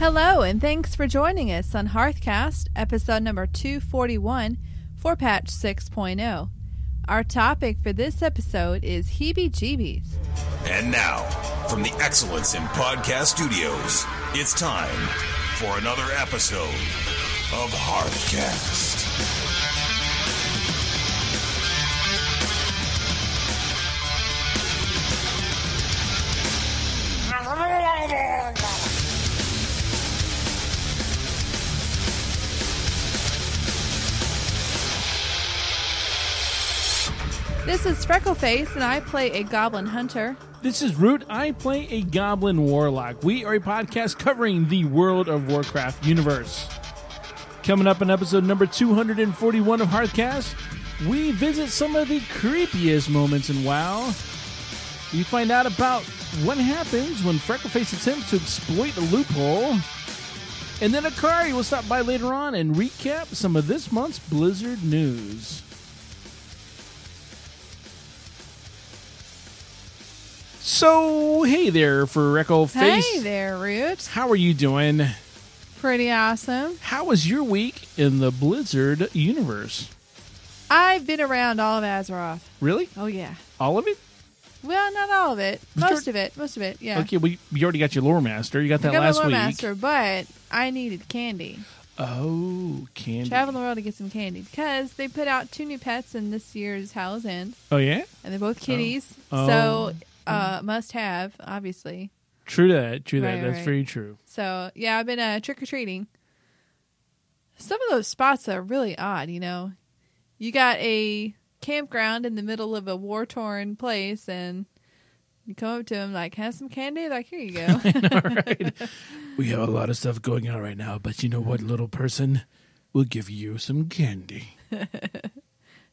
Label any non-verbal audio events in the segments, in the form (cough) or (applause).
Hello, and thanks for joining us on Hearthcast, episode number 241 for patch 6.0. Our topic for this episode is heebie jeebies. And now, from the Excellence in Podcast Studios, it's time for another episode of Hearthcast. This is Freckleface, and I play a goblin hunter. This is Root. I play a Goblin Warlock. We are a podcast covering the World of Warcraft universe. Coming up in episode number 241 of Hearthcast, we visit some of the creepiest moments in WoW. We find out about what happens when Freckleface attempts to exploit a loophole. And then Akari will stop by later on and recap some of this month's Blizzard news. So, hey there, Freckleface. Hey there, Root. How are you doing? Pretty awesome. How was your week in the Blizzard universe? I've been around all of Azeroth. Really? Oh, yeah. All of it? Well, not all of it. Most of it. Most of it, yeah. Okay, well, you already got your lore master. You got that I got last my lore week. master, but I needed candy. Oh, candy. Travel the world to get some candy because they put out two new pets in this year's Hallow's End, Oh yeah, and they're both kitties. Oh. So, oh. Uh, must have, obviously. true to that. True that. Right, That's right. very true. So, yeah, I've been uh, trick or treating. Some of those spots are really odd, you know. You got a campground in the middle of a war torn place, and you come up to them like, "Have some candy?" Like, here you go. (laughs) All (laughs) right. We have a lot of stuff going on right now, but you know what, little person? We'll give you some candy. (laughs)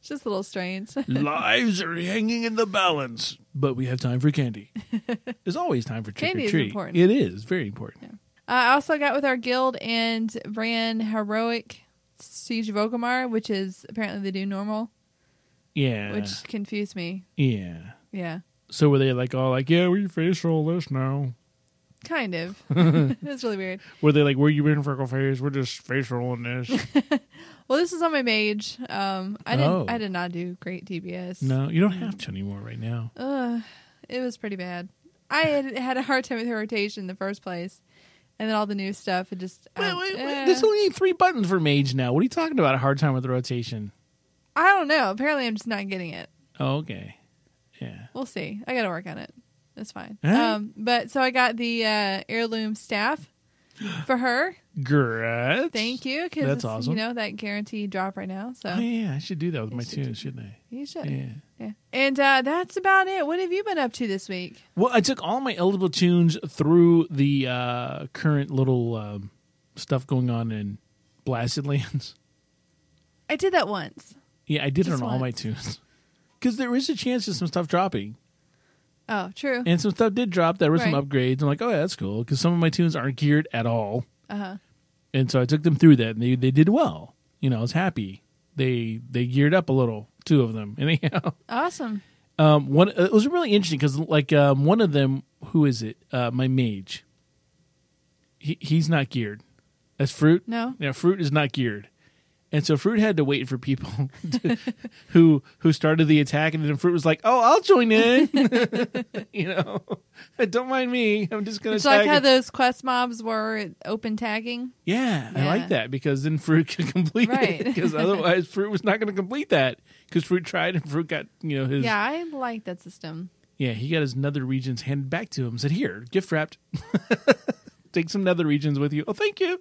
it's just a little strange. (laughs) Lives are hanging in the balance, but we have time for candy. (laughs) There's always time for trick Candy or is treat. important. It is very important. Uh, I also got with our guild and ran heroic Siege of Orgrimmar, which is apparently the new normal, Yeah. which confused me. yeah. Yeah, So were they like all like, yeah, we face roll this now? kind of. (laughs) it was really weird. Were they like, where you been, Freckle Face? We're just face rolling this. Well, this is on my mage. Um, I didn't. Oh. I did not do great DPS. no, you don't have to anymore right now. Ugh, it was pretty bad. I had had a hard time with her rotation in the first place, and then all the new stuff. It just. Wait, um, wait, wait. eh. There's only three buttons for mage now. What are you talking about? A hard time with the rotation? I don't know. Apparently, I'm just not getting it. Oh, okay. Yeah. We'll see. I got to work on it. That's fine. All right. Um, but so I got the uh, heirloom staff for her. Great. Thank you. Because That's awesome. You know that guaranteed drop right now. So Oh, yeah, I should do that with You my should do toons, shouldn't I? you should. Yeah. Yeah. And uh, that's about it. What have you been up to this week? Well, I took all my eligible toons through the uh, current little um, stuff going on in Blasted Lands. (laughs) I did that once. Yeah, I did it Just on all my toons. Because there is a chance of some stuff dropping. Oh, true. And some stuff did drop. There were some upgrades. I'm like, oh, yeah, that's cool. Because some of my toons aren't geared at all. Uh huh. And so I took them through that, and they, they did well. You know, I was happy. They they geared up a little, two of them. (laughs) Anyhow, Awesome. um, one it was really interesting because like um, one of them, who is it? Uh, my mage. He he's not geared. That's fruit. No. Yeah, fruit is not geared. And so fruit had to wait for people (laughs) to, who who started the attack, and then fruit was like, "Oh, I'll join in." (laughs) you know, (laughs) don't mind me. I'm just gonna. It's like tag how it." those quest mobs were open tagging. Yeah, I like that because then fruit could complete Right. it. Because otherwise, fruit was not going to complete that. Because fruit tried and fruit got you know his Yeah, I like that system. yeah he got his nether regions handed back to him. Said here, gift wrapped. Take some nether regions with you. Oh, thank you.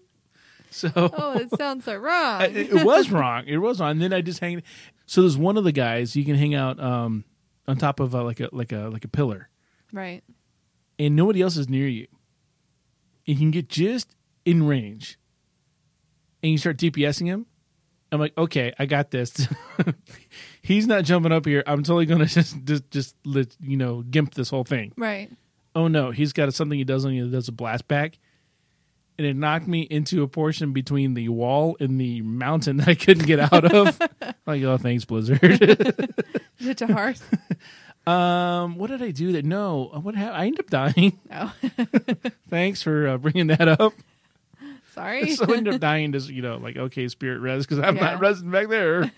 (laughs) So Oh, it sounds so wrong. I- it was wrong. It was wrong. And then I just hang. So there's one of the guys you can hang out um, on top of a, like a like a like a pillar, right. and nobody else is near you. You can get just in range, and you start DPSing him. I'm like, okay, I got this. (laughs) He's not jumping up here. I'm totally gonna (laughs) just just just let you know gimp this whole thing. Right. Oh no, he's got something he does on you that does a blast back. And it knocked me into a portion between the wall and the mountain that I couldn't get out of. (laughs) like, oh, thanks, Blizzard. (laughs) Such a heart. (laughs) um, what did I do? That no, what happened? I ended up dying. oh. Thanks for uh, bringing that up. Sorry. so I ended up dying to you know like okay spirit res because I'm Yeah. not resing back there.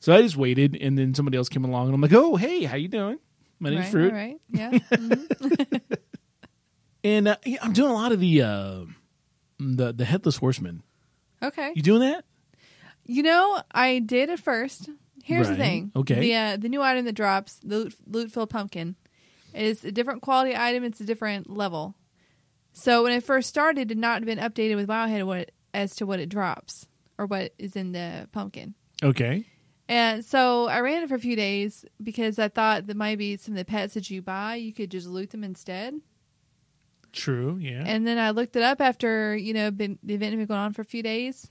so I just waited, and then somebody else came along, and I'm like, oh hey, how you doing? My name's right, Fruit, right. Yeah. Mhm. And uh, I'm doing a lot of the uh, the the headless horseman. Okay. You doing that? You know, I did at first. Here's Right. the thing. Okay. The uh, the new item that drops, the loot, loot filled pumpkin, is a different quality item. It's a different level. So when it first started, it did not been updated with Wowhead what as to what it drops or what is in the pumpkin. Okay. And so I ran it for a few days because I thought that might be some of the pets that you buy, you could just loot them instead. True. Yeah. And then I looked it up after you know been, the event had been going on for a few days,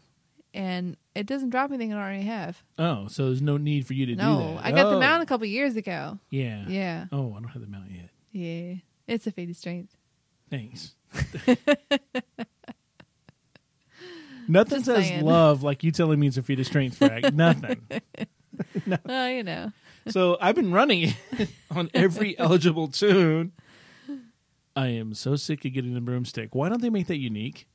and it doesn't drop anything I already have. oh, so there's no need for you to do No, that. I got Oh. the mount a couple years ago. Yeah. Yeah, Oh, I don't have the mount yet. yeah, it's a feat of strength. Thanks. (laughs) Nothing Just says saying. love like you telling me it's a feat of strength, Frag. (laughs) Nothing. Oh, you know, So I've been running (laughs) on every eligible toon. I am so sick of getting the broomstick. Why don't they make that unique?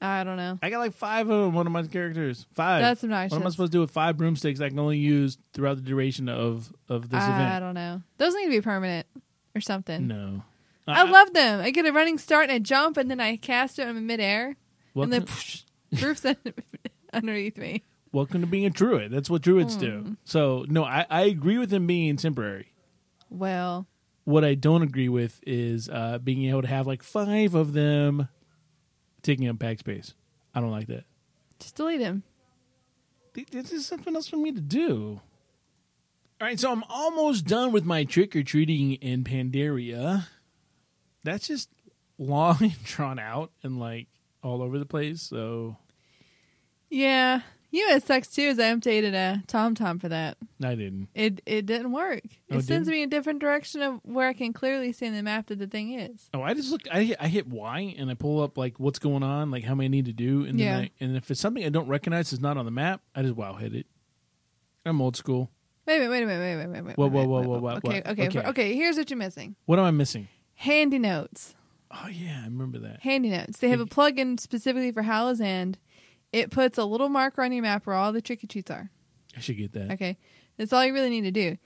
I don't know. I got like five of them. One of my characters. Five. That's What am I supposed to do with five broomsticks I can only use throughout the duration of of this I event? I don't know. Those need to be permanent or something. No. I love them. I get a running start and I jump and then I cast it in midair welcome, and then (laughs) roofs (laughs) underneath me. welcome to being a druid. That's what druids Hmm. do. So no, I, I agree with them being temporary. Well, What I don't agree with is uh, being able to have like five of them taking up pack space. I don't like that. just delete them. Th- This is something else for me to do. All right, so I'm almost done with my trick or treating in Pandaria. That's just long (laughs) and drawn out and like all over the place. So Yeah, you know it sucks too. Is I updated a TomTom for that. I didn't. It it didn't work. Oh, It it sends didn't? me in a different direction of where I can clearly see in the map that the thing is. Oh, I just look. I hit, I hit Y and I pull up like what's going on, like how many I need to do, and Yeah. then I, and if it's something I don't recognize, is not on the map, I just Wowhead it. I'm old school. Wait a minute, wait a minute, wait a minute, wait. Whoa, whoa, whoa, whoa, whoa, Okay, what? okay, Okay. okay. Here's what you're missing: What am I missing? HandyNotes. Oh yeah, I remember that. HandyNotes. They have a plugin specifically for Hallow's End. It puts a little marker on your map where all the trick or treats are. I should get that. Okay, that's all you really need to do.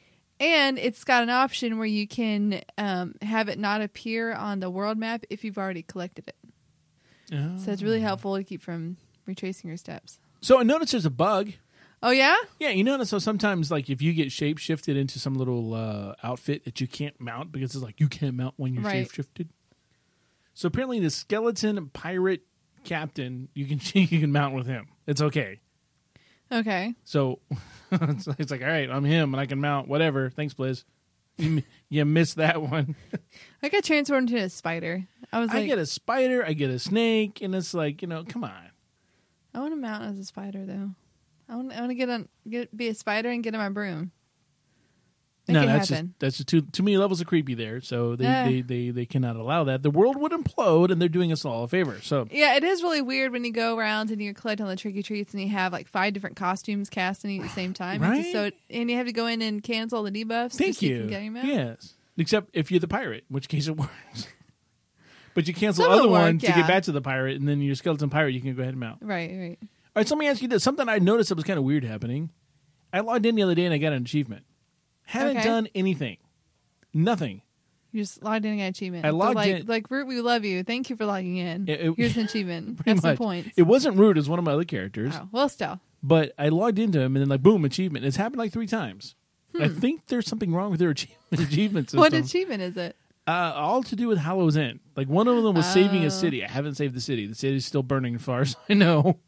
And it's got an option where you can um, have it not appear on the world map if you've already collected it. Oh. So it's really helpful to keep from retracing your steps. So I noticed there's a bug. Oh yeah, Yeah, you notice how sometimes like if you get shape shifted into some little uh, outfit that you can't mount because it's like you can't mount when you're Right. shape shifted. So apparently the skeleton pirate captain you can (laughs) you can mount with him. It's okay. okay. So (laughs) it's, it's like all right, I'm him and I can mount whatever. Thanks, Blizz. (laughs) You, you missed that one. I got transformed into a spider. I was I get a spider, I get a snake, and it's like you know, come on. I want to mount as a spider though. I want, I want to get on, get be a spider and get on my broom. Make no, it that's happen. just that's just too too many levels of creepy there. So they, Yeah. they, they they cannot allow that. The world would implode, and they're doing us all a favor. So Yeah, it is really weird when you go around and you're collecting all the tricky treats and you have like five different costumes casting at the same time. Right? so and you have to go in and cancel the debuffs. Thank so you. you. can get your mount. yes, except if you're the pirate, in which case it (laughs) works. but you cancel Some the other work, one to yeah. get back to the pirate, and then your skeleton pirate you can go ahead and mount. Right, right. All right, so let me ask you this: something I noticed that was kind of weird happening. I logged in the other day and I got an achievement. Haven't Okay. done anything, nothing. You just logged in and got an achievement. I So, logged like, in- Like Root, we love you. Thank you for logging in. It- it- Here's an (laughs) achievement. Pretty Have some much. points. It wasn't rude as one of my other characters, Oh, well, still. but I logged into him and then like boom, achievement. It's happened like three times. I think there's something wrong with their (laughs) achievement, achievement (laughs) system. Hmm. What achievement is it? Uh, all to do with Hallow's End. Like one of them was saving Oh. a city. I haven't saved the city. The city's still burning, as far as I know.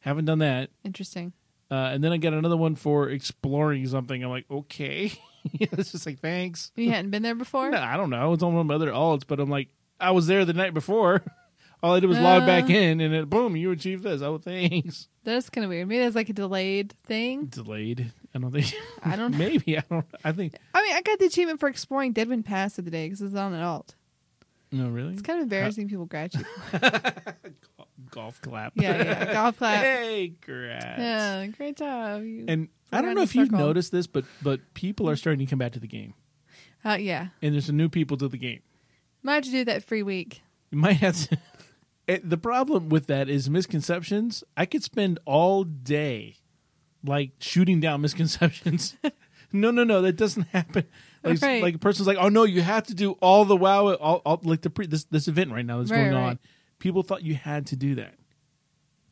haven't done that. Interesting. Uh, and then I got another one for exploring something. I'm like, okay. (laughs) it's just like thanks. You hadn't been there before? No, I don't know. It's on one of my other alts, but I'm like, I was there the night before. (laughs) All I did was log back Uh. in, and it boom, you achieved this. Oh, thanks. That's kind of weird. Maybe that's like a delayed thing. Delayed. I don't think. (laughs) I don't Maybe I don't. I think. I mean, I got the achievement for exploring Deadwind Pass of the day because it's on an alt. No, really. It's kind of embarrassing people you. Golf clap. Yeah, yeah. (laughs) Golf clap. hey, congrats. Yeah, great job. You, And I don't know the if you've circle. noticed this, but but people are starting to come back to the game, uh, yeah. and there's some new people to the game. Might have to do that free week. You might have to. (laughs) Eh, the problem with that is misconceptions. I could spend all day like shooting down misconceptions. (laughs) no, no, no, that doesn't happen. Like, Right. like a person's like, oh no, you have to do all the wow, all, all like the pre, this this event right now that's Right, going right. on. People thought you had to do that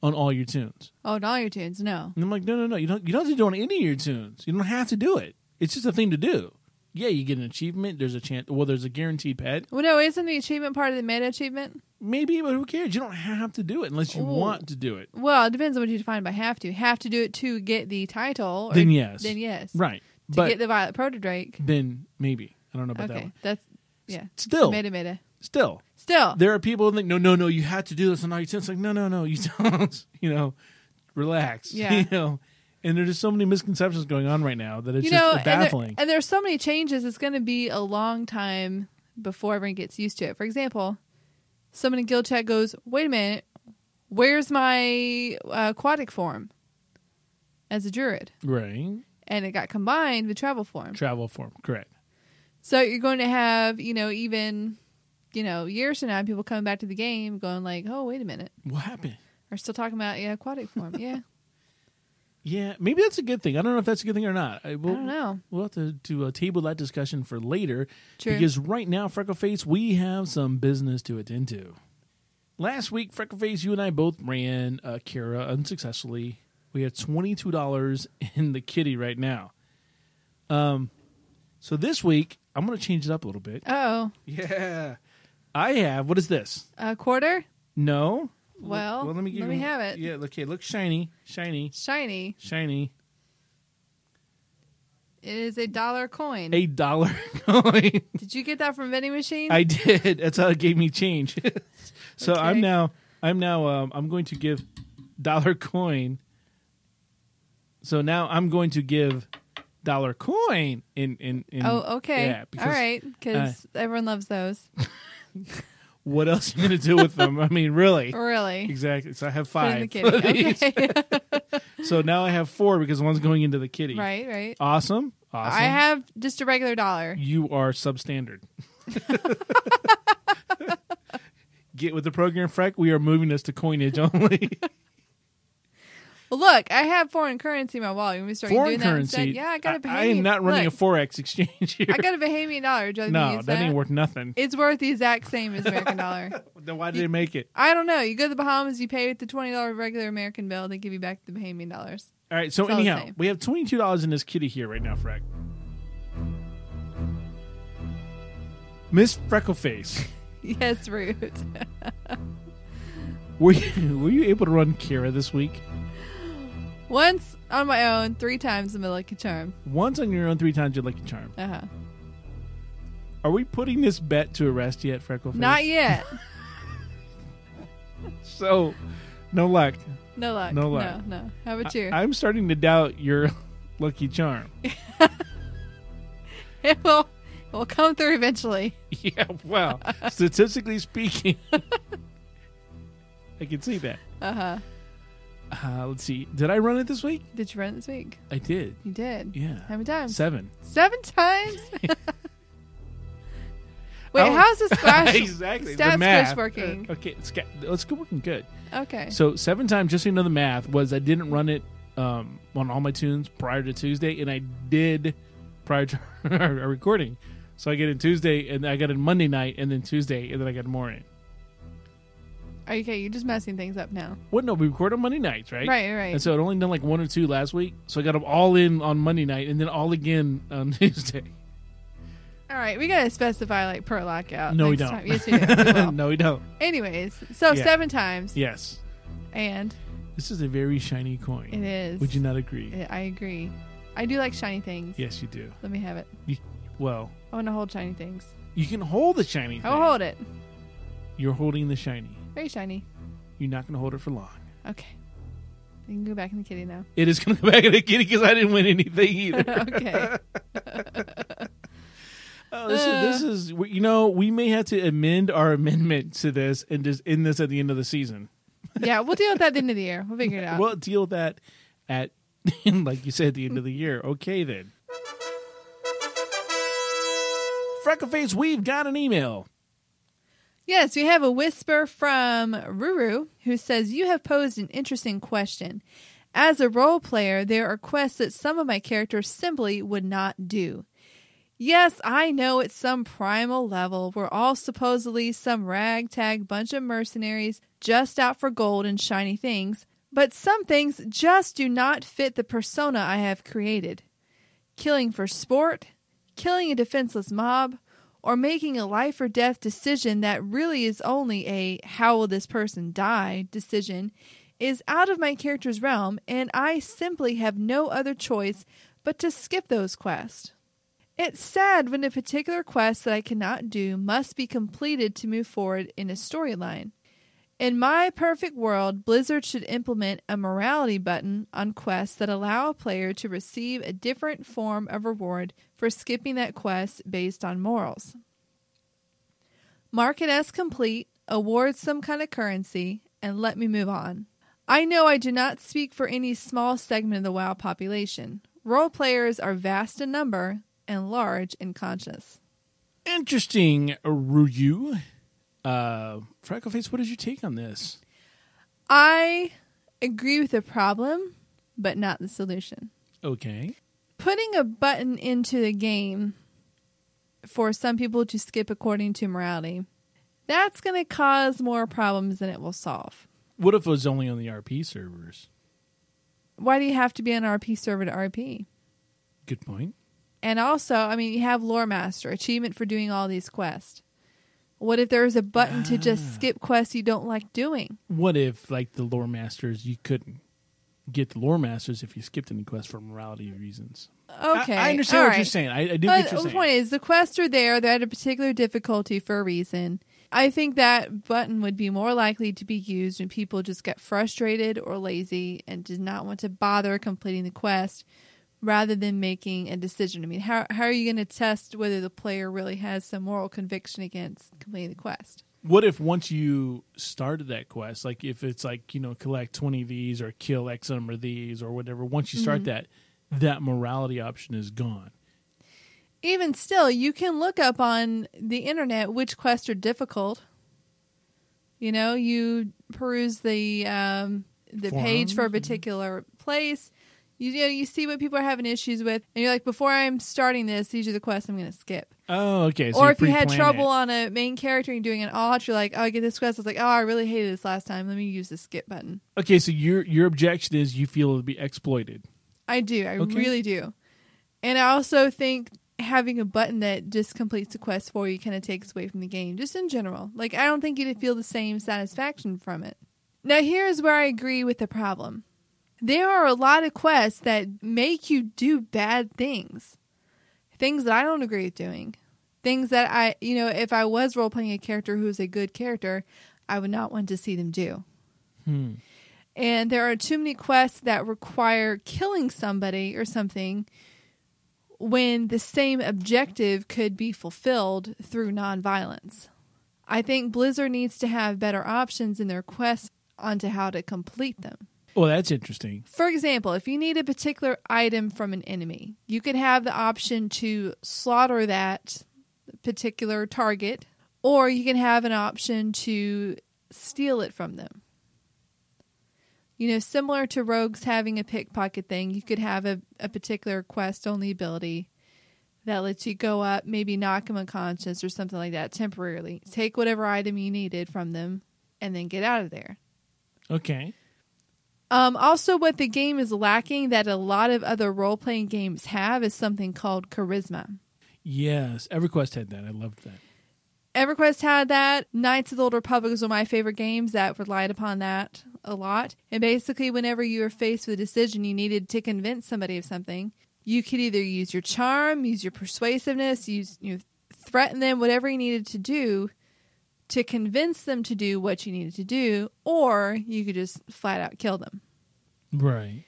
on all your toons, Oh, and all your toons, no. and I'm like, no, no, no, you don't. You don't have to do it on any of your toons. You don't have to do it. It's just a thing to do. Yeah, you get an achievement. There's a chance. Well, there's a guaranteed pet. Well, no, isn't the achievement part of the meta achievement? Maybe, but who cares? You don't have to do it unless you Ooh. want to do it. Well, it depends on what you define by have to. Have to do it to get the title. Or Then yes. Then yes. Right. To but get the Violet Proto Drake. then maybe. I don't know about that Okay, one. that's yeah. Still, Meta meta. Still, Still, there are people who think, no, no, no, you have to do this on all your toons. It's like, no, no, no, you (laughs) don't. you know, relax. (laughs) Yeah. You know, and there's just so many misconceptions going on right now that it's you just know, and, there- baffling. and there's so many changes. It's going to be a long time before everyone gets used to it. For example, someone in guild chat goes, "Wait a minute, where's my uh, aquatic form as a druid?" right. And it got combined with travel form. Travel form. Correct. So you're going to have, you know, even, you know, years from now, people coming back to the game going like, "Oh, wait a minute, What happened? we're still talking about yeah, aquatic form." yeah, (laughs) Yeah, maybe that's a good thing. I don't know if that's a good thing or not. I, we'll, I don't know. We'll have to, to uh, table that discussion for later. True. Because right now, Freckleface, we have some business to attend to. Last week, Freckleface, you and I both ran uh, Kara unsuccessfully. We have $22 in the kitty right now. Um, So this week, I'm going to change it up a little bit. Oh, Yeah. I have, what is this? a quarter No. Well, well let me, give let me have it. Yeah, okay, look shiny, shiny, shiny. shiny. It is a dollar coin. A dollar (laughs) coin. Did you get that from vending machine? I did. That's how it gave me change. (laughs) so I'm now I'm now um, I'm going to give dollar coin. So now I'm going to give dollar coin in in, in oh, okay. Yeah, because All right, because everyone loves those. (laughs) (laughs) what else are you going to do with them? I mean, really? Really. Exactly. So I have Put five. in the kitty. Okay. (laughs) So now I have four because one's going into the kitty. right, right. Awesome. Awesome. I have just a regular dollar. You are substandard. (laughs) Get with the program, Freck. We are moving this to coinage only. Well, look, I have foreign currency in my wallet. You want me to start Foreign doing that currency. instead? Yeah, I got a I, I am Bahamian- not running look, a forex (laughs) exchange here. I got a Bahamian dollar. Would you like me to no, use that ain't worth nothing. It's worth the exact same as American dollar. (laughs) then why did they make it? I don't know. You go to the Bahamas, you pay with the twenty dollar regular American bill, they give you back the Bahamian dollars. All right. So It's all the anyhow, same. we have twenty two dollars in this kitty here right now, Freck. Miss Freckleface, (laughs) Yes, rude. were you, were you able to run Kara this week? Once on my own, three times in the Lucky Charm. Once on your own, three times your lucky charm. Uh huh. Are we putting this bet to a rest yet, Freckleface? Not yet. (laughs) So, no luck. No luck. No luck. No, no. How about you? I, am starting to doubt your (laughs) lucky charm. (laughs) it will. It will come through eventually. yeah, well, statistically speaking, I can see that. Uh huh. Uh, let's see. Did I run it this week? Did you run it this week? I did. You did. Yeah. How many times? Seven. Seven times. (laughs) (laughs) Wait, Oh. how's the splash? (laughs) exactly. Stat the math. working? Uh, okay, it's, it's good working good. Okay. So seven times, just so you know the math, was I didn't run it um, on all my toons prior to Tuesday, and I did prior to our recording. So I get it Tuesday, and I got it Monday night, and then Tuesday, and then I got it morning. Okay, you're just messing things up now. What? No, we record on Monday nights, right? Right, right. And so I'd only done like one or two last week, so I got them all in on Monday night, and then all again on (laughs) Tuesday. All right, we gotta specify like per lockout. No, we don't. Time. Yes, we do. (laughs) We no, we don't. Anyways, so Yeah. seven times, Yes, and this is a very shiny coin. it is. Would you not agree? I- agree. I do like shiny things. Yes, you do. Let me have it. You, Well, I want to hold shiny things. you can hold the shiny. I will thing. hold it. You're holding the shiny. Very shiny. You're not going to hold it for long. Okay. You can go back in the kitty now. It is going to go back in the kitty because I didn't win anything (laughs) either. okay. (laughs) (laughs) oh, this, is, this uh. is, you know, we may have to amend our amendment to this and just end this at the end of the season. Yeah, we'll deal with that at the end of the year. We'll figure it out. We'll deal with that at, like you said, at the end of the year. Okay, then. Freckleface, we've got an email. Yes, we have a whisper from Ruru who says, You have posed an interesting question. As a role player, there are quests that some of my characters simply would not do. Yes, I know at some primal level we're all supposedly some ragtag bunch of mercenaries just out for gold and shiny things, but some things just do not fit the persona I have created. Killing for sport, killing a defenseless mob, or making a life or death decision that really is only a how will this person die decision is out of my character's realm, and I simply have no other choice but to skip those quests. It's sad when a particular quest that I cannot do must be completed to move forward in a storyline. In my perfect world, Blizzard should implement a morality button on quests that allow a player to receive a different form of reward for skipping that quest based on morals. Mark it as complete, award some kind of currency, and let me move on. I know I do not speak for any small segment of the WoW population. Role players are vast in number, and large in conscience. Interesting, Ryu. Uh, Freckleface, what is your take on this? I agree with the problem, but not the solution. Okay. Putting a button into the game for some people to skip according to morality, that's going to cause more problems than it will solve. What if it was only on the RP servers? Why do you have to be on RP server to RP? Good point. And also, I mean, you have Lore Master, achievement for doing all these quests. What if there's a button to just Ah. skip quests you don't like doing? What if, like the lore masters, you couldn't get the lore masters if you skipped any quest for morality reasons? Okay. I, understand all what right. you're saying. I, I do But get what the you're point is, the quests are there. They're at a particular difficulty for a reason. I think that button would be more likely to be used when people just get frustrated or lazy and did not want to bother completing the quest rather than making a decision. I mean, how, how are you going to test whether the player really has some moral conviction against completing the quest? What if once you started that quest, like if it's like you know collect twenty of these or kill X number of these or whatever, once you Mm-hmm. start that, that morality option is gone. Even still, you can look up on the internet which quests are difficult. You know, you peruse the um, the page for a particular place. You, you know, you see what people are having issues with, and you're like, before I'm starting this, these are the quests I'm going to skip. Oh, okay. So or if you had trouble it. on a main character and doing an alt, you're like, oh, I get this quest. I was like, oh, I really hated this last time. Let me use the skip button. Okay, so your your objection is you feel it'll be exploited. I do. I Okay. really do. And I also think having a button that just completes the quest for you kind of takes away from the game, just in general. Like, I don't think you'd feel the same satisfaction from it. Now, here's where I agree with the problem there are a lot of quests that make you do bad things, things that I don't agree with doing. Things that I, you know, if I was role playing a character who is a good character, I would not want to see them do. Hmm. And there are too many quests that require killing somebody or something when the same objective could be fulfilled through nonviolence. I think Blizzard needs to have better options in their quests onto how to complete them. Well, that's interesting. For example, if you need a particular item from an enemy, you could have the option to slaughter that particular target, or you can have an option to steal it from them. You know, similar to rogues having a pickpocket thing, you could have a, a particular quest only ability that lets you go up, maybe knock them unconscious or something like that temporarily. Take whatever item you needed from them and then get out of there. Okay. Um, also, what the game is lacking that a lot of other role playing games have is something called charisma. Yes, EverQuest had that. I loved that. EverQuest had that. Knights of the Old Republic was one of my favorite games that relied upon that a lot. And basically, whenever you were faced with a decision you needed to convince somebody of something, you could either use your charm, use your persuasiveness, use you know, threaten them, whatever you needed to do to convince them to do what you needed to do, or you could just flat out kill them. Right.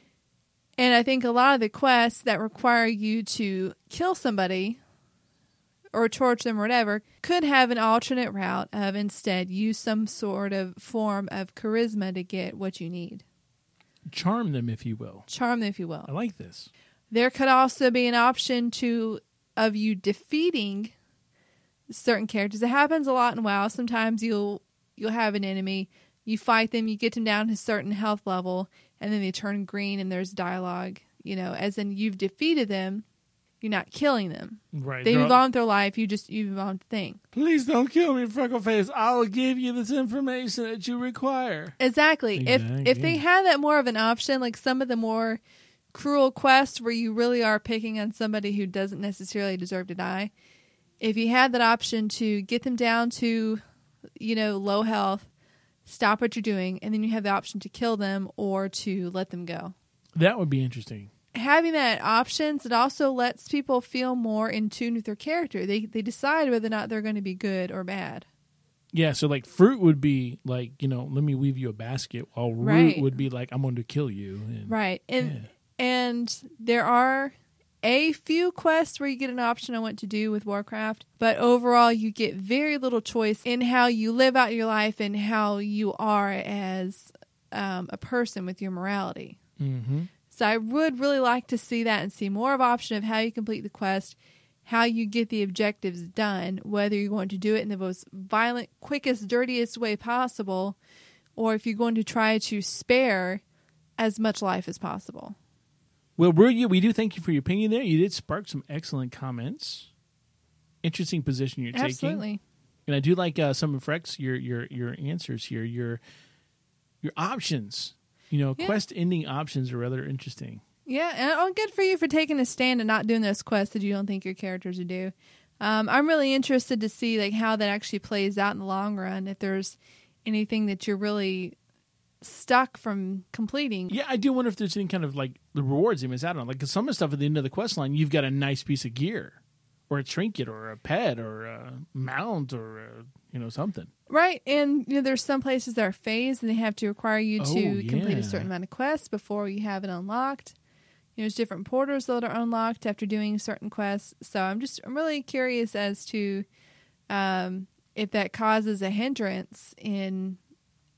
And I think a lot of the quests that require you to kill somebody or torture them or whatever could have an alternate route of instead use some sort of form of charisma to get what you need. Charm them, if you will. Charm them, if you will. I like this. There could also be an option to of you defeating certain characters. It happens a lot in WoW. Sometimes you'll you'll have an enemy, you fight them, you get them down to a certain health level, and then they turn green and there's dialogue, you know, as in you've defeated them, you're not killing them. Right. They They're move all- on with their life, you just you move on to thing. Please don't kill me, Freckleface. I'll give you this information that you require. Exactly. If if they had that more of an option, like some of the more cruel quests where you really are picking on somebody who doesn't necessarily deserve to die, if you had that option to get them down to, you know, low health, stop what you're doing, and then you have the option to kill them or to let them go. That would be interesting. Having that options, it also lets people feel more in tune with their character. They they decide whether or not they're going to be good or bad. Yeah, so like fruit would be like, you know, let me weave you a basket, while root Right. would be like, I'm going to kill you. And, Right. And Yeah. and there are a few quests where you get an option on what to do with Warcraft, but overall you get very little choice in how you live out your life and how you are as um, a person with your morality. hmm So I would really like to see that and see more of option of how you complete the quest, how you get the objectives done, whether you're going to do it in the most violent, quickest, dirtiest way possible, or if you're going to try to spare as much life as possible. Well, we do thank you for your opinion there. You did spark some excellent comments. Interesting position you're taking. Absolutely. And I do like uh, some of Freck's your your your answers here. Your your options. You know, Yeah. quest ending options are rather interesting. Yeah, and oh, good for you for taking a stand and not doing those quests that you don't think your characters would do. Um, I'm really interested to see like how that actually plays out in the long run. If there's anything that you're really stuck from completing. Yeah, I do wonder if there's any kind of like the rewards you miss out on. Like 'cause some of the stuff at the end of the quest line, you've got a nice piece of gear, or a trinket, or a pet, or a mount, or a, you know something. Right, and you know there's some places that are phased and they have to require you Oh, to complete a certain amount of quests before you have it unlocked. You know, there's different portals that are unlocked after doing certain quests. So I'm just I'm really curious as to um, if that causes a hindrance in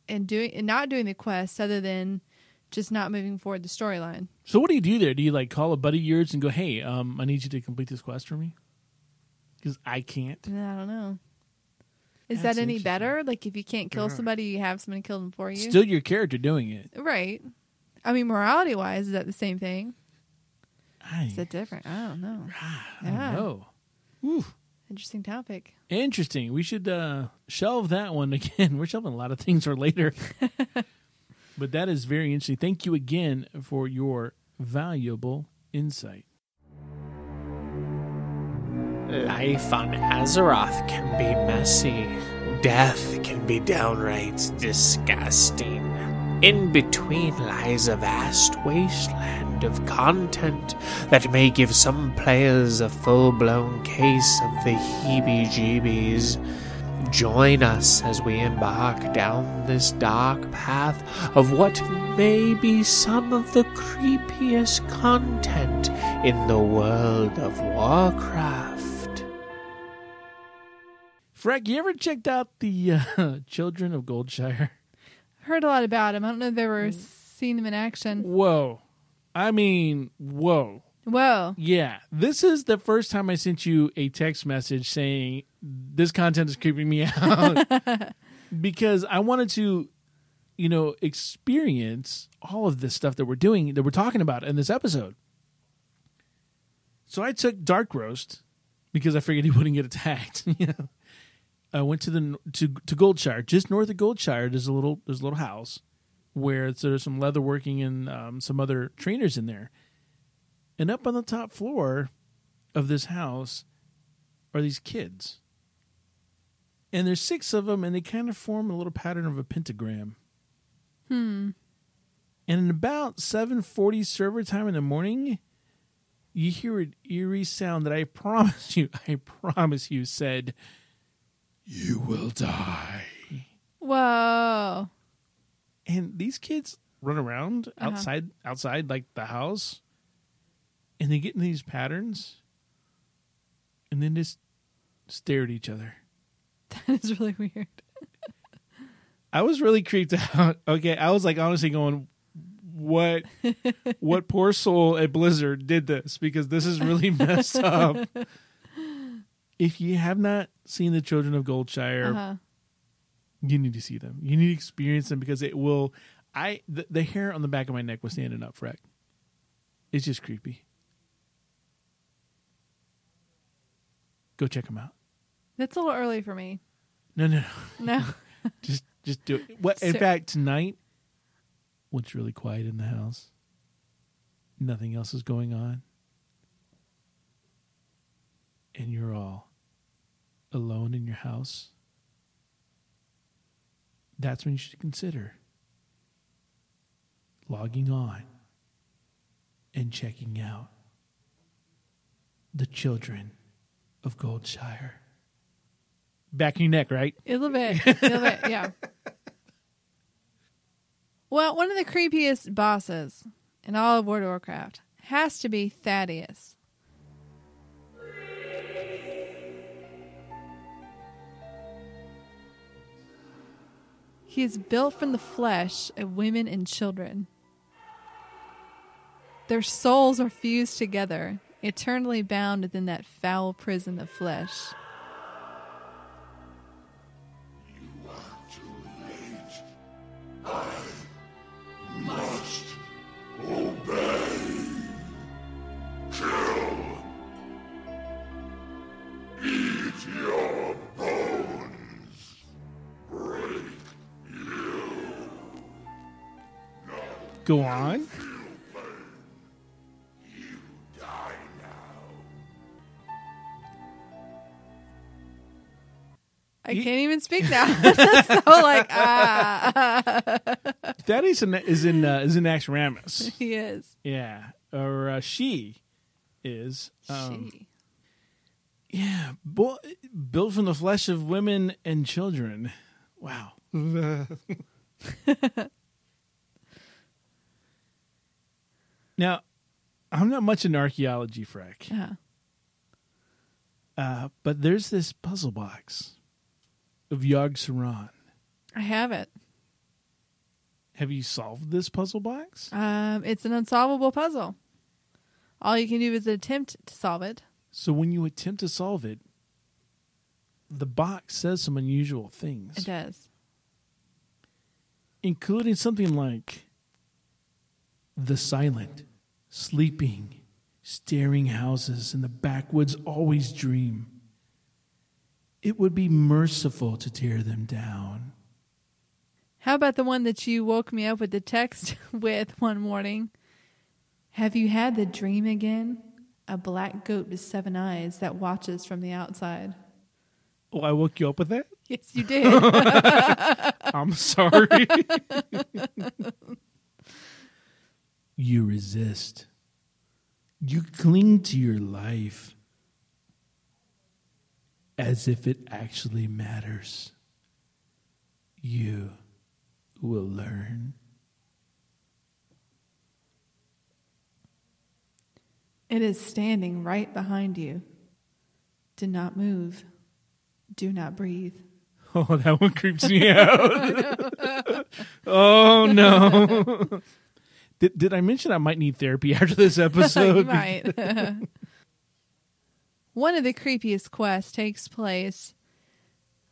in doing in not doing the quests other than just not moving forward the storyline. So what do you do there? Do you like call a buddy of yours and go, "Hey, um, I need you to complete this quest for me," because I can't. I don't know. Is That's that any better? Like if you can't kill Sure. somebody, you have somebody kill them for you. Still, your character doing it. Right. I mean, morality wise, is that the same thing? I, Is that different? I don't know. I Yeah. don't know. Ooh, Interesting topic. interesting. We should uh, shelve that one again. (laughs) We're shelving a lot of things for later, (laughs) but that is very interesting. Thank you again for your valuable insight. Life on Azeroth can be messy. Death can be downright disgusting. In between lies a vast wasteland of content that may give some players a full blown case of the heebie jeebies. Join us as we embark down this dark path of what may be some of the creepiest content in the world of Warcraft. Frank, you ever checked out the uh, (laughs) Children of Goldshire? Heard a lot about them. I don't know if I've ever seen them in action. Whoa. I mean, whoa. Whoa. Yeah, this is the first time I sent you a text message saying this content is creeping me (laughs) out (laughs) because I wanted to, you know, experience all of this stuff that we're doing that we're talking about in this episode. So I took Dark Roast because I figured he wouldn't get attacked. (laughs) you know, I went to the to to Goldshire, just north of Goldshire. There's a little there's a little house where there's some leather working and um, some other trainers in there. And up on the top floor of this house are these kids. And there's six of them, and they kind of form a little pattern of a pentagram. Hmm. And in about 7:40 server time in the morning, you hear an eerie sound that I (laughs) promise you, I promise you said, "You will die." Whoa. And these kids run around Uh-huh. outside outside like the house and they get in these patterns and then just stare at each other. (laughs) That is really weird. I was really creeped (laughs) out. Okay, I was like honestly going what (laughs) what poor soul at Blizzard did this because this is really messed up. If you have not seen the Children of Goldshire, Uh-huh. You need to see them. You need to experience them because it will. I the, the hair on the back of my neck was standing up, Freck. It's just creepy. Go check them out. That's a little early for me. No, no, no. No. (laughs) just just do it. What? In fact, tonight, when it's really quiet in the house, nothing else is going on, and you're all alone in your house. That's when you should consider logging on and checking out the children of Goldshire. Back in your neck, right? A little bit. A little bit, yeah. (laughs) Well, one of the creepiest bosses in all of World of Warcraft has to be Thaddius. He is built from the flesh of women and children. Their souls are fused together, eternally bound within that foul prison of flesh. Go on. I can't even speak now. (laughs) so like ah, That is in is in uh, is in Naxxramas. (laughs) he is. yeah, or uh, she is. Um, she. Yeah, bo- built from the flesh of women and children. Wow. (laughs) now, I'm not much in archaeology, Freck, Yeah. uh, but there's this puzzle box of Yogg-Saron. I have it. Have you solved this puzzle box? Um, it's an unsolvable puzzle. All you can do is attempt to solve it. So when you attempt to solve it, the box says some unusual things. It does. including something like the silent, sleeping, staring houses in the backwoods always dream. It would be merciful to tear them down. How about the one that you woke me up with the text (laughs) with one morning? Have you had the dream again? A black goat with seven eyes that watches from the outside. Oh, I woke you up with that? Yes, you did. (laughs) (laughs) I'm sorry. You resist. You cling to your life as if it actually matters. You will learn. it is standing right behind you. Do not move. Do not breathe. Oh, that one creeps me out. (laughs) oh no. (laughs) did did I mention I might need therapy (laughs) after this (laughs) episode? might. (laughs) One of the creepiest quests takes place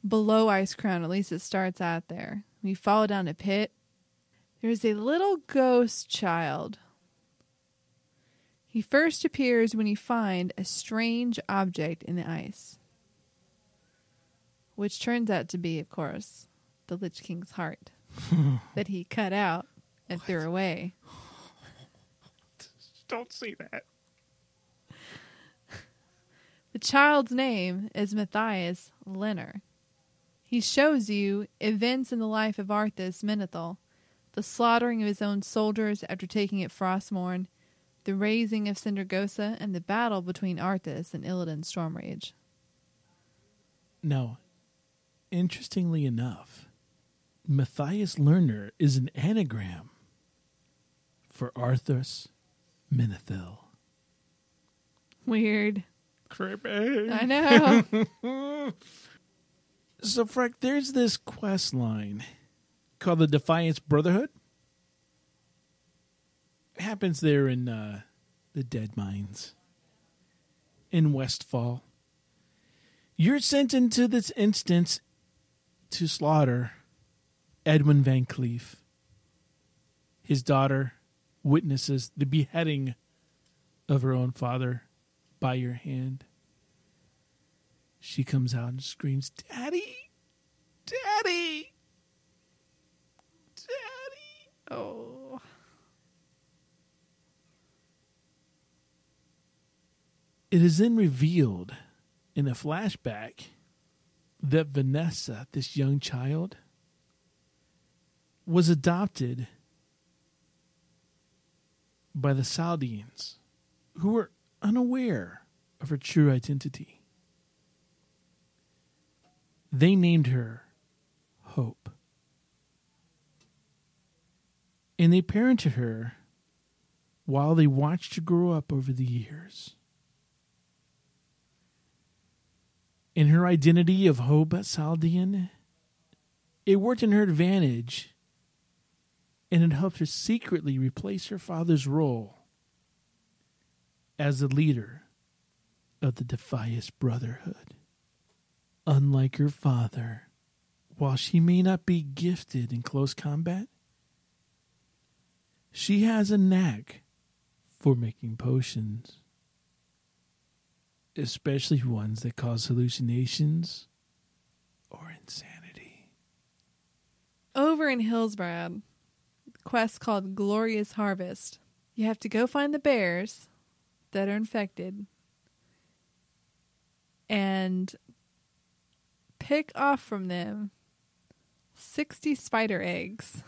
below Ice Crown. At least it starts out there. We fall down a pit. There's a little ghost child. He first appears when you find a strange object in the ice, which turns out to be, of course, the Lich King's heart that he cut out and threw away. (laughs) Don't say that. The child's name is Matthias Lehner. He shows you events in the life of Arthas Menethil, the slaughtering of his own soldiers after taking at Frostmourne, the raising of Sindragosa, and the battle between Arthas and Illidan Stormrage. Now, interestingly enough, Matthias Lehner is an anagram for Arthas Menethil. Weird. Creepy. I know. (laughs) So, Freck, there's this quest line called the Defias Brotherhood. It happens there in uh, the Dead Mines in Westfall. You're sent into this instance to slaughter Edwin Van Cleef. His daughter witnesses the beheading of her own father by your hand. She comes out and screams, Daddy! Daddy! Daddy! Oh. It is then revealed in a flashback that Vanessa, this young child, was adopted by the Saldeans, who were unaware of her true identity. They named her Hope. And they parented her while they watched her grow up over the years. In her identity of Hope Saldean, it worked in her advantage and it helped her secretly replace her father's role as the leader of the Defias Brotherhood. Unlike her father, while she may not be gifted in close combat, she has a knack for making potions, especially ones that cause hallucinations or insanity. Over in Hillsbrad, quest called Glorious Harvest. You have to go find the bears that are infected and pick off from them 60 spider eggs.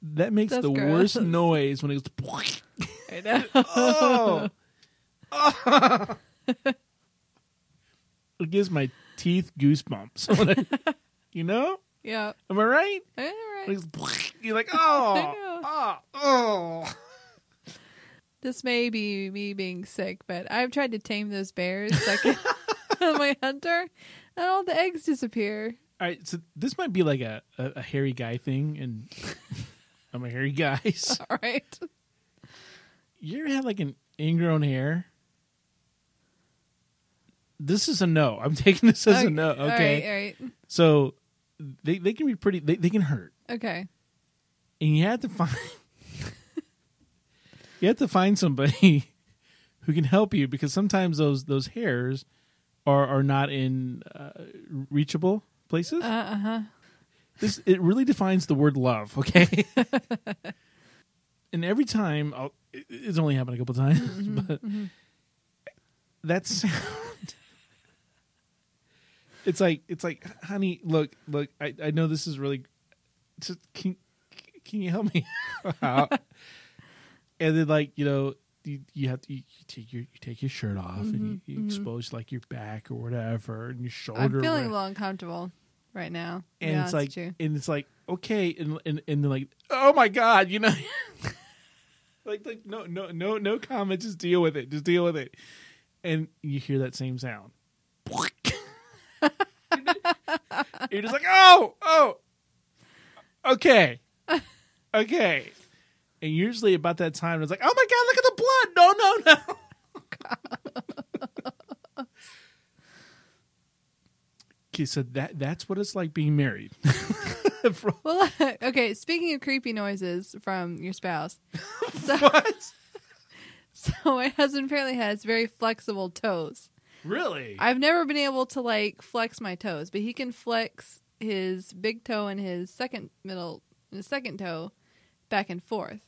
That makes That's the gross. worst noise when it goes. (laughs) I know. Oh, (laughs) it gives my teeth goosebumps. (laughs) you know, yeah. am I right? Right. When it goes, You're like, oh, oh, oh. (laughs) This may be me being sick, but I've tried to tame those bears like (laughs) my hunter, and all the eggs disappear. All right, so this might be like a, a, a hairy guy thing, and (laughs) I'm a hairy guy. So All right. you ever had like an ingrown hair? This is a no. I'm taking this as a no. Okay, right. All right. so they they can be pretty. They they can hurt. Okay. And you have to find (laughs) you have to find somebody (laughs) who can help you because sometimes those those hairs are are not in uh, reachable places. Uh huh. this it really defines the word love, okay? (laughs) and every time I'll, it's only happened a couple times, but that sound it's like it's like honey, look, look, I I know this is really just can can you help me (laughs) out? and then like, you know, you, you have to you, you take your you take your shirt off and you, mm-hmm, you mm-hmm. expose like your back or whatever and your shoulder I'm feeling or a little uncomfortable right now. and it's like and it's like okay and and and they're like oh my god you know? (laughs) Like like no no no no comment just deal with it just deal with it. And you hear that same sound. (laughs) You're just like oh oh okay okay. And usually about that time it's like oh my god look at the blood. No no no. (laughs) Okay so that that's what it's like being married. (laughs) From- Well, (laughs) okay. Speaking of creepy noises from your spouse, so, what? So my husband apparently has very flexible toes. really? I've never been able to like flex my toes, but he can flex his big toe and his second middle, his second toe, back and forth.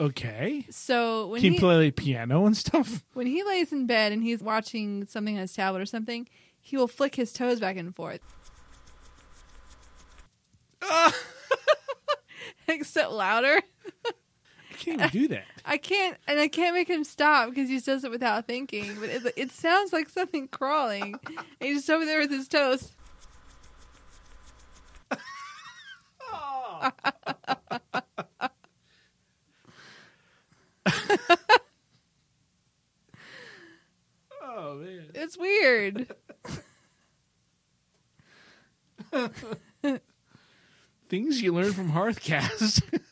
okay So when can he you play like, piano and stuff (laughs) when he lays in bed and he's watching something on his tablet or something, he will flick his toes back and forth. Ah! (laughs) Except louder. i can't even do that (laughs) I can't, and I can't make him stop because he just does it without thinking. But it, it sounds like something crawling. And he's just over there with his toes. (laughs) oh man It's weird. (laughs) things you learn from hearthcast (laughs)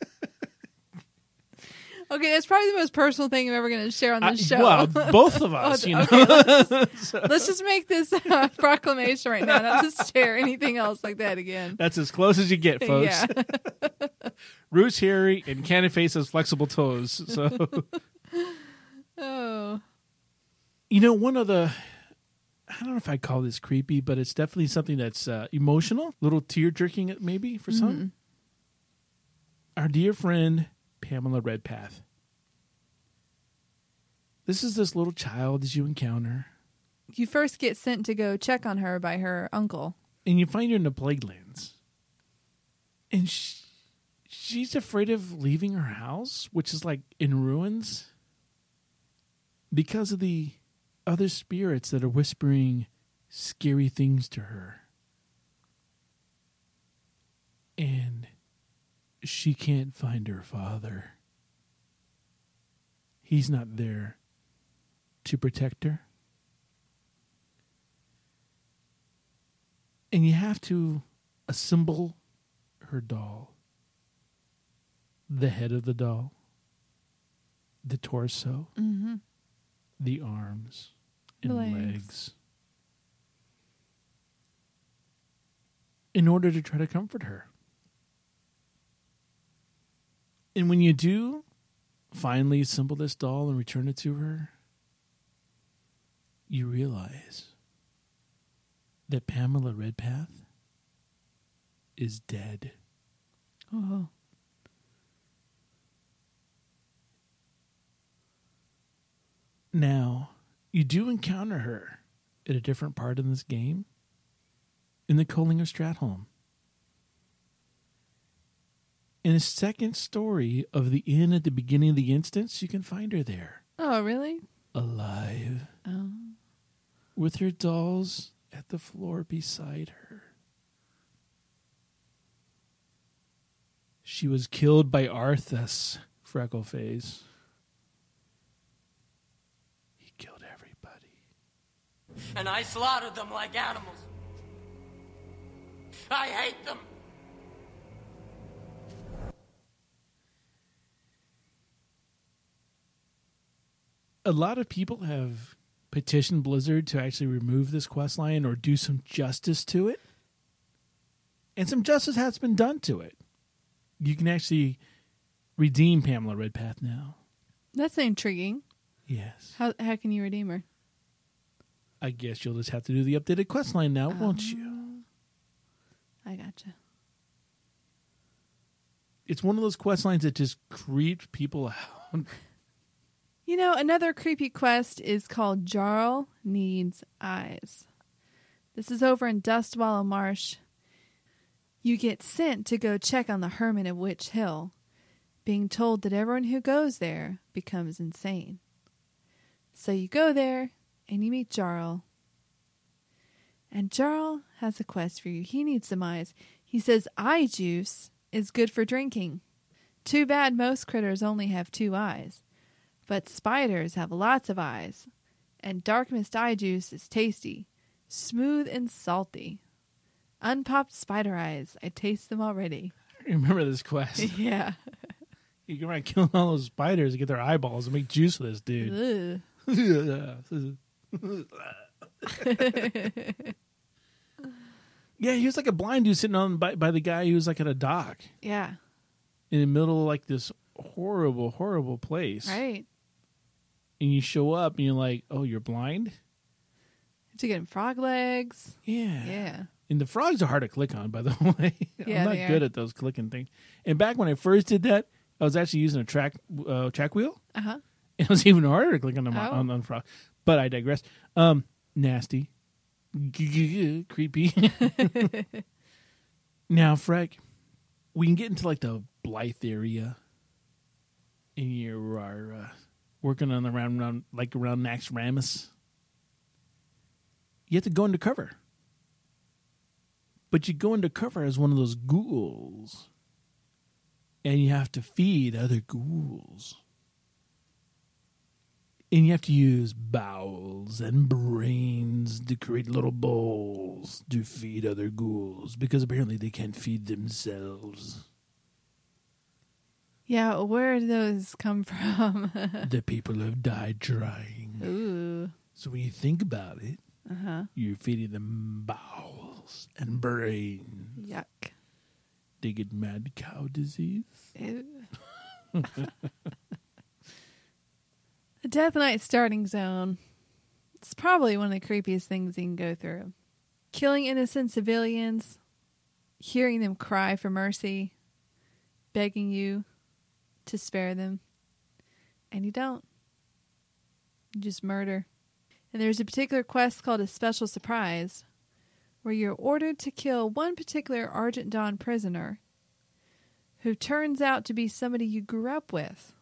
Okay, that's probably the most personal thing I'm ever going to share on I- this show. well, both of (laughs) us, Oh, you know. okay, let's, just, (laughs) let's just make this uh, (laughs) proclamation right now. Not to share anything else like that again. That's as close as you get, folks. Yeah. Roots hairy and Cannon Face has flexible toes. So, Oh. you know, one of the, I don't know if I call this creepy, but it's definitely something that's uh, emotional, little tear jerking, maybe for some. Our dear friend Pamela Redpath. This is this little child that you encounter, You first get sent to go check on her by her uncle. and you find her in the plague lands. And she, she's afraid of leaving her house, which is like in ruins, because of the other spirits that are whispering scary things to her. And she can't find her father. He's not there to protect her. And you have to assemble her doll the head of the doll, the torso, Mm-hmm. the arms, and legs. legs. In order to try to comfort her. And when you do finally assemble this doll and return it to her, you realize that Pamela Redpath is dead. Oh. Now, you do encounter her at a different part in this game in the Culling of Stratholme. In a second story of the inn at the beginning of the instance, you can find her there, Oh, really? alive, Oh. with her dolls at the floor beside her. She was killed by Arthas, Freckleface. He killed everybody. and I slaughtered them like animals. I hate them. A lot of people have petitioned Blizzard to actually remove this quest line or do some justice to it. And some justice has been done to it. You can actually redeem Pamela Redpath now. That's intriguing. Yes. How how can you redeem her? I guess you'll just have to do the updated quest line now, won't you? Um, I gotcha. It's one of those quest lines that just creep people (laughs) out. You know, another creepy quest is called Jarl Needs Eyes. This is over in Dustwallow Marsh. You get sent to go check on the hermit of Witch Hill, being told that everyone who goes there becomes insane. So you go there and you meet Jarl. And Jarl has a quest for you. He needs some eyes. He says eye juice is good for drinking. Too bad most critters only have two eyes. But spiders have lots of eyes, and dark mist eye juice is tasty, smooth and salty. Unpopped spider eyes, I taste them already. (laughs) Remember this quest. (laughs) Yeah. you go around killing all those spiders to get their eyeballs and make juice with this dude. Yeah, he was like a blind dude sitting on by, by the guy who was like at a dock Yeah. in the middle of like this horrible, horrible place. Right. And you show up and you're like, oh, you're blind? To get frog legs. Yeah. Yeah. And the frogs are hard to click on, by the (laughs) way. Yeah, I'm not good are. at those clicking things. And back when I first did that, I was actually using a track uh, track wheel. Uh huh. (laughs) It was even harder to click on the Oh. on, on frog. But I digress. Um, nasty, creepy. (laughs) now, Freck, we can get into like the Blythe area, and you are uh, working on the round, round like around Naxxramas. You have to go into cover, but you go into cover as one of those ghouls, and you have to feed other ghouls and you have to use bowels and brains to create little bowls to feed other ghouls because apparently they can't feed themselves. Yeah, where do those come from? (laughs) the people have died trying. Ooh. So when you think about it, Uh huh. you're feeding them bowels and brains. Yuck. They get mad cow disease. (laughs) (laughs) The Death Knight starting zone. It's probably one of the creepiest things you can go through. Killing innocent civilians, hearing them cry for mercy, begging you to spare them, and you don't. You just murder. And there's a particular quest called a special surprise, where you're ordered to kill one particular Argent Dawn prisoner who turns out to be somebody you grew up with.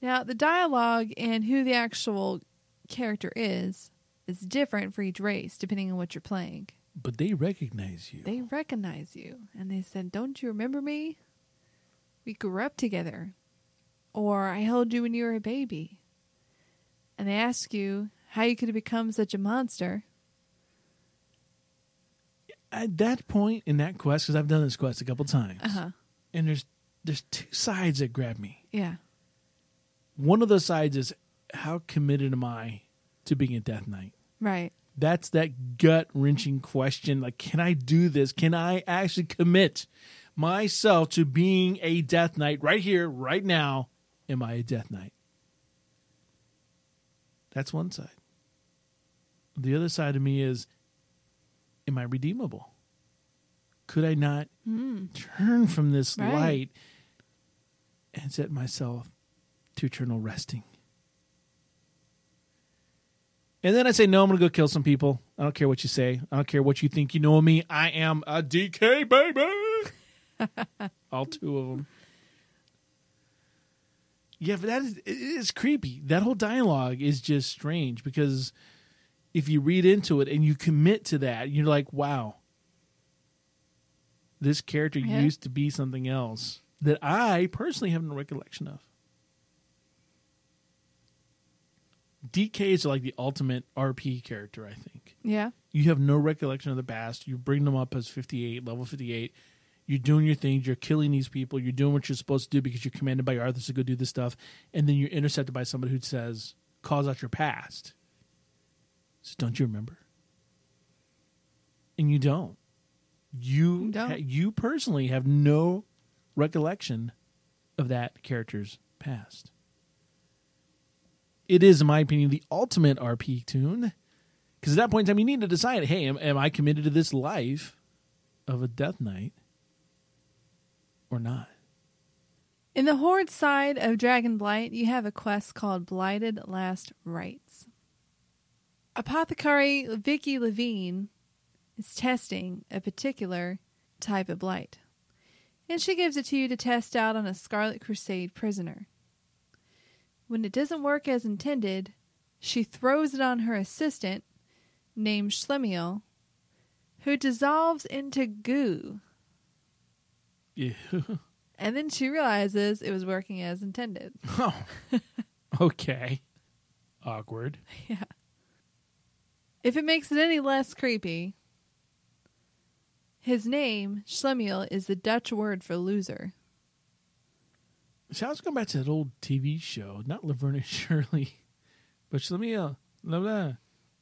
Now, the dialogue and who the actual character is is different for each race depending on what you're playing. But they recognize you. They recognize you and they said, Don't you remember me? We grew up together. Or I held you when you were a baby. And they ask you how you could have become such a monster. At that point in that quest, because I've done this quest a couple times, Uh huh. and there's there's two sides that grab me. Yeah. One of those sides is how committed am I to being a Death Knight? Right. That's that gut wrenching question. Like, can I do this? Can I actually commit myself to being a Death Knight right here, right now? Am I a Death Knight? That's one side. The other side of me is, am I redeemable? Could I not hmm. turn from this Right. light and set myself to eternal resting? And then I say, no, I'm going to go kill some people. I don't care what you say. I don't care what you think you know of me. I am a DK baby. (laughs) All two of them. Yeah, but that is it is creepy. That whole dialogue is just strange because if you read into it and you commit to that, you're like, wow, this character Yeah. used to be something else that I personally have no recollection of. DK is like the ultimate RP character, I think. Yeah. You have no recollection of the past. You bring them up as 58, level 58. You're doing your things. You're killing these people. You're doing what you're supposed to do because you're commanded by Arthas to go do this stuff. And then you're intercepted by somebody who says, calls out your past. So don't you remember? And you don't. You You don't. ha- you personally have no recollection of that character's past. It is, in my opinion, the ultimate RP toon. Because at that point in time, you need to decide hey, am, am I committed to this life of a Death Knight or not? In the Horde side of Dragon Blight, you have a quest called Blighted Last Rites. Apothecary Vicky Levine is testing a particular type of blight, and she gives it to you to test out on a Scarlet Crusade prisoner. When it doesn't work as intended, she throws it on her assistant, named Schlemiel, who dissolves into goo. Yeah. (laughs) And then she realizes it was working as intended. (laughs) oh. okay. Awkward. (laughs) Yeah. If it makes it any less creepy, his name, Schlemiel, is the Dutch word for loser. So I was going back to that old TV show, not Laverne and Shirley, but Schlemiel, blah, blah,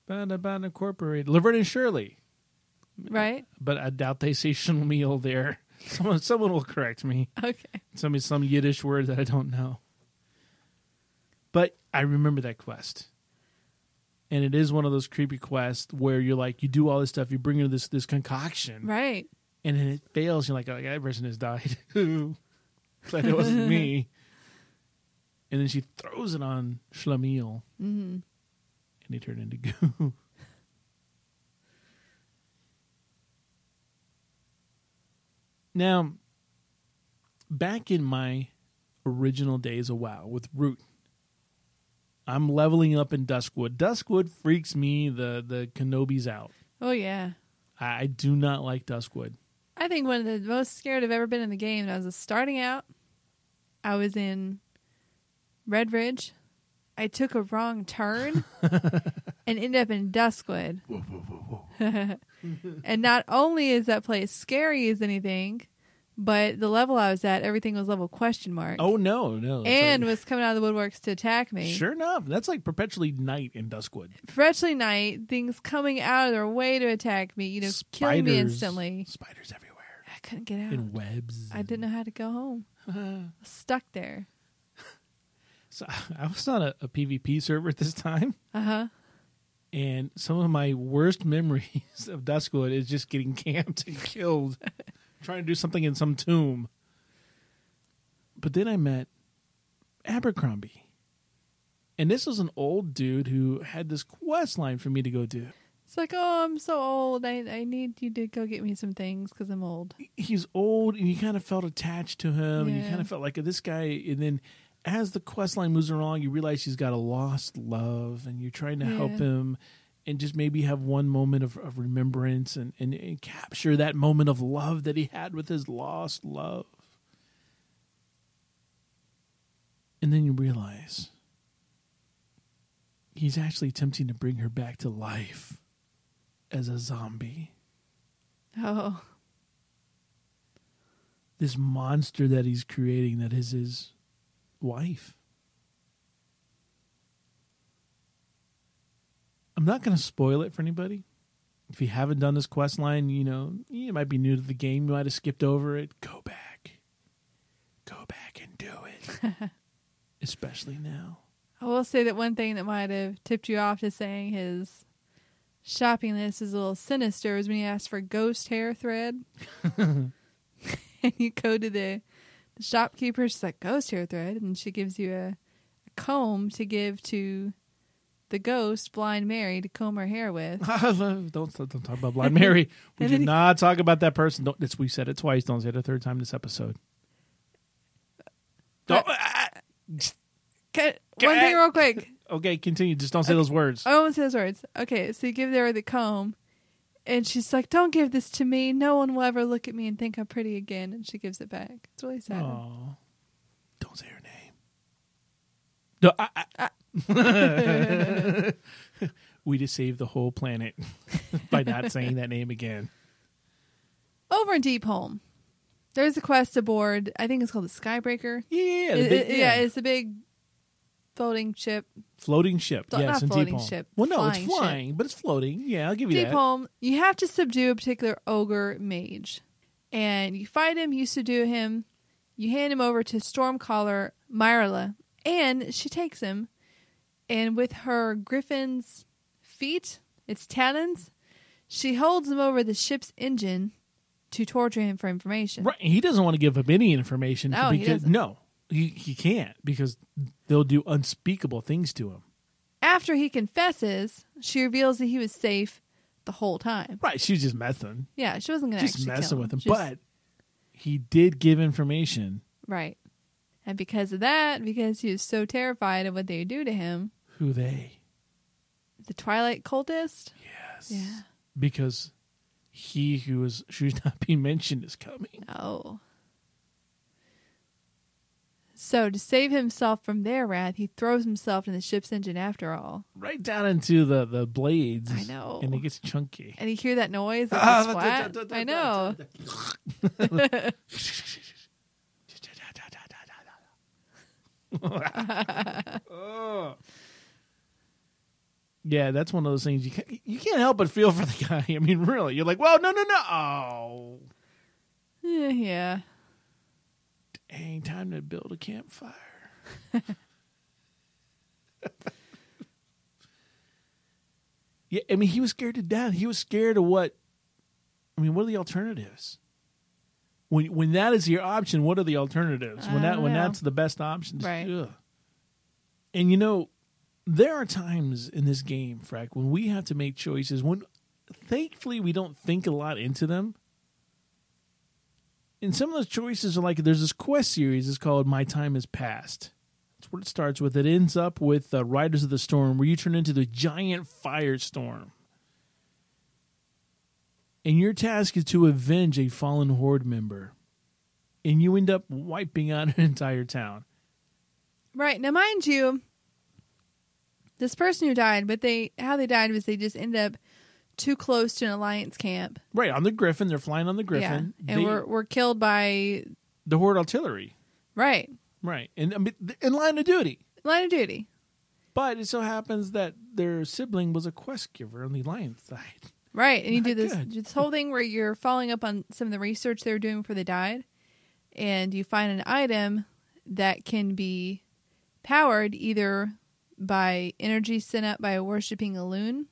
blah, blah, blah, incorporated. Laverne and Shirley. Right? But I doubt they say Schlemiel there. Someone, someone will correct me. Okay. Some me some Yiddish word that I don't know. But I remember that quest. And it is one of those creepy quests where you're like, you do all this stuff, you bring in this this concoction, Right. and then it fails. You're like, oh, that person has died. (laughs) Glad it wasn't me. And then she throws it on Schlemiel, hmm and he turned into goo. (laughs) now, back in my original days of WoW with Root, I'm leveling up in Duskwood. Duskwood freaks me the the Kenobis out. Oh, yeah. I, I do not like Duskwood. I think one of the most scared I've ever been in the game. I was starting out. I was in Red Ridge. I took a wrong turn (laughs) and ended up in Duskwood. (laughs) and not only is that place scary as anything, but the level I was at, everything was level question mark. Oh no, no. and like- was coming out of the woodworks to attack me. sure enough, that's like perpetually night in Duskwood. Perpetually night, things coming out of their way to attack me, you know, killing me instantly. Spiders everywhere. I couldn't get out. And webs. I didn't know how to go home. (laughs) Stuck there. So (laughs) I was on a, a PvP server at this time, Uh huh. and some of my worst memories (laughs) of Duskwood is just getting (laughs) camped and killed, trying to do something in some tomb. But then I met Abercrombie, and this was an old dude who had this quest line for me to go do. It's like, oh, I'm so old. I I need you to go get me some things because I'm old. he's old and you kind of felt attached to him and you Yeah. kind of felt like this guy and then as the quest line moves along you realize he's got a lost love and you're trying to help him and just maybe have one moment of, of remembrance and, and, and capture that moment of love that he had with his lost love. And then you realize he's actually attempting to bring her back to life as a zombie. Oh, this monster that he's creating that is his wife. I'm not going to spoil it for anybody. If you haven't done this quest line, you know, you might be new to the game, you might have skipped over it. Go back. Go back and do it. (laughs) Especially now. I will say that one thing that might have tipped you off to saying his shopping list is a little sinister is when you asked for ghost hair thread. (laughs) (laughs) and you go to the, the shopkeeper, she's like, ghost hair thread. And she gives you a, a comb to give to the ghost, Blind Mary, to comb her hair with. (laughs) don't, don't talk about Blind Mary. (laughs) We did not talk about that person. Don't, it's, we said it twice. Don't say it a third time this episode. Uh, don't, uh, ah, Okay, one thing real quick. Okay, continue. Just don't say those words. I won't say those words. Okay, so you give her the comb, and she's like, "Don't give this to me. No one will ever look at me and think I'm pretty again." And she gives it back. It's really sad. Oh, don't say her name. No, I, I- (laughs) we just saved the whole planet (laughs) by not saying that name again. Over in Deepholm, there's a quest aboard. I think it's called the Skybreaker. Yeah, It- big- it- yeah, it's a big floating ship. floating ship. Flo- yes, not in Deep floating Home. ship, Well, no, flying it's ship. flying, but it's floating. Yeah, I'll give you Deep that. Home, you have to subdue a particular ogre mage, and you fight him. You subdue him. You hand him over to Stormcaller Mylra, and she takes him, and with her griffin's feet, its talons, she holds him over the ship's engine to torture him for information. Right, he doesn't want to give up any information. No, he because doesn't. no, he he can't because they'll do unspeakable things to him. After he confesses, she reveals that he was safe the whole time. Right, she's just messing, Yeah, she wasn't going to just actually messing kill with him. But he did give information. right, and because of that, because he was so terrified of what they would do to him, Who they? the Twilight cultist. Yes. Yeah. Because he who is should (laughs) not be mentioned is coming. Oh. So to save himself from their wrath, he throws himself in the ship's engine after all. Right down into the, the blades. I know. And it gets chunky. And you hear that noise? Like Ah, da- da- da- I know. Oh. (laughs) Yeah, that's one of those things you can't, you can't help but feel for the guy. (laughs) I mean, really, you're like, well, no, no, no! Oh, Yeah, dang, time to build a campfire." (laughs) yeah, I mean, he was scared to death. He was scared of what? I mean, what are the alternatives? When when that is your option, what are the alternatives? When that when know. that's the best option, just- Right. ugh. And you know, there are times in this game, Frack, when we have to make choices. When thankfully we don't think a lot into them. And some of those choices are like there's this quest series. It's called "My Time Is Past." That's what it starts with. It ends up with uh, Riders of the Storm, where you turn into the giant firestorm. And your task is to avenge a fallen horde member. And you end up wiping out an entire town. Right. Now mind you, this person who died, but they how they died was they just end up too close to an alliance camp. Right on the Griffin, they're flying on the Griffin. Yeah, and They- we're we're killed by the Horde artillery. right Right, and I mean, in line of duty. line of duty. But it so happens that their sibling was a quest giver on the alliance side. Right, and you do this good. this whole thing where you're following up on some of the research they were doing before they died, and you find an item that can be powered either by energy sent up by a worshipping Elune,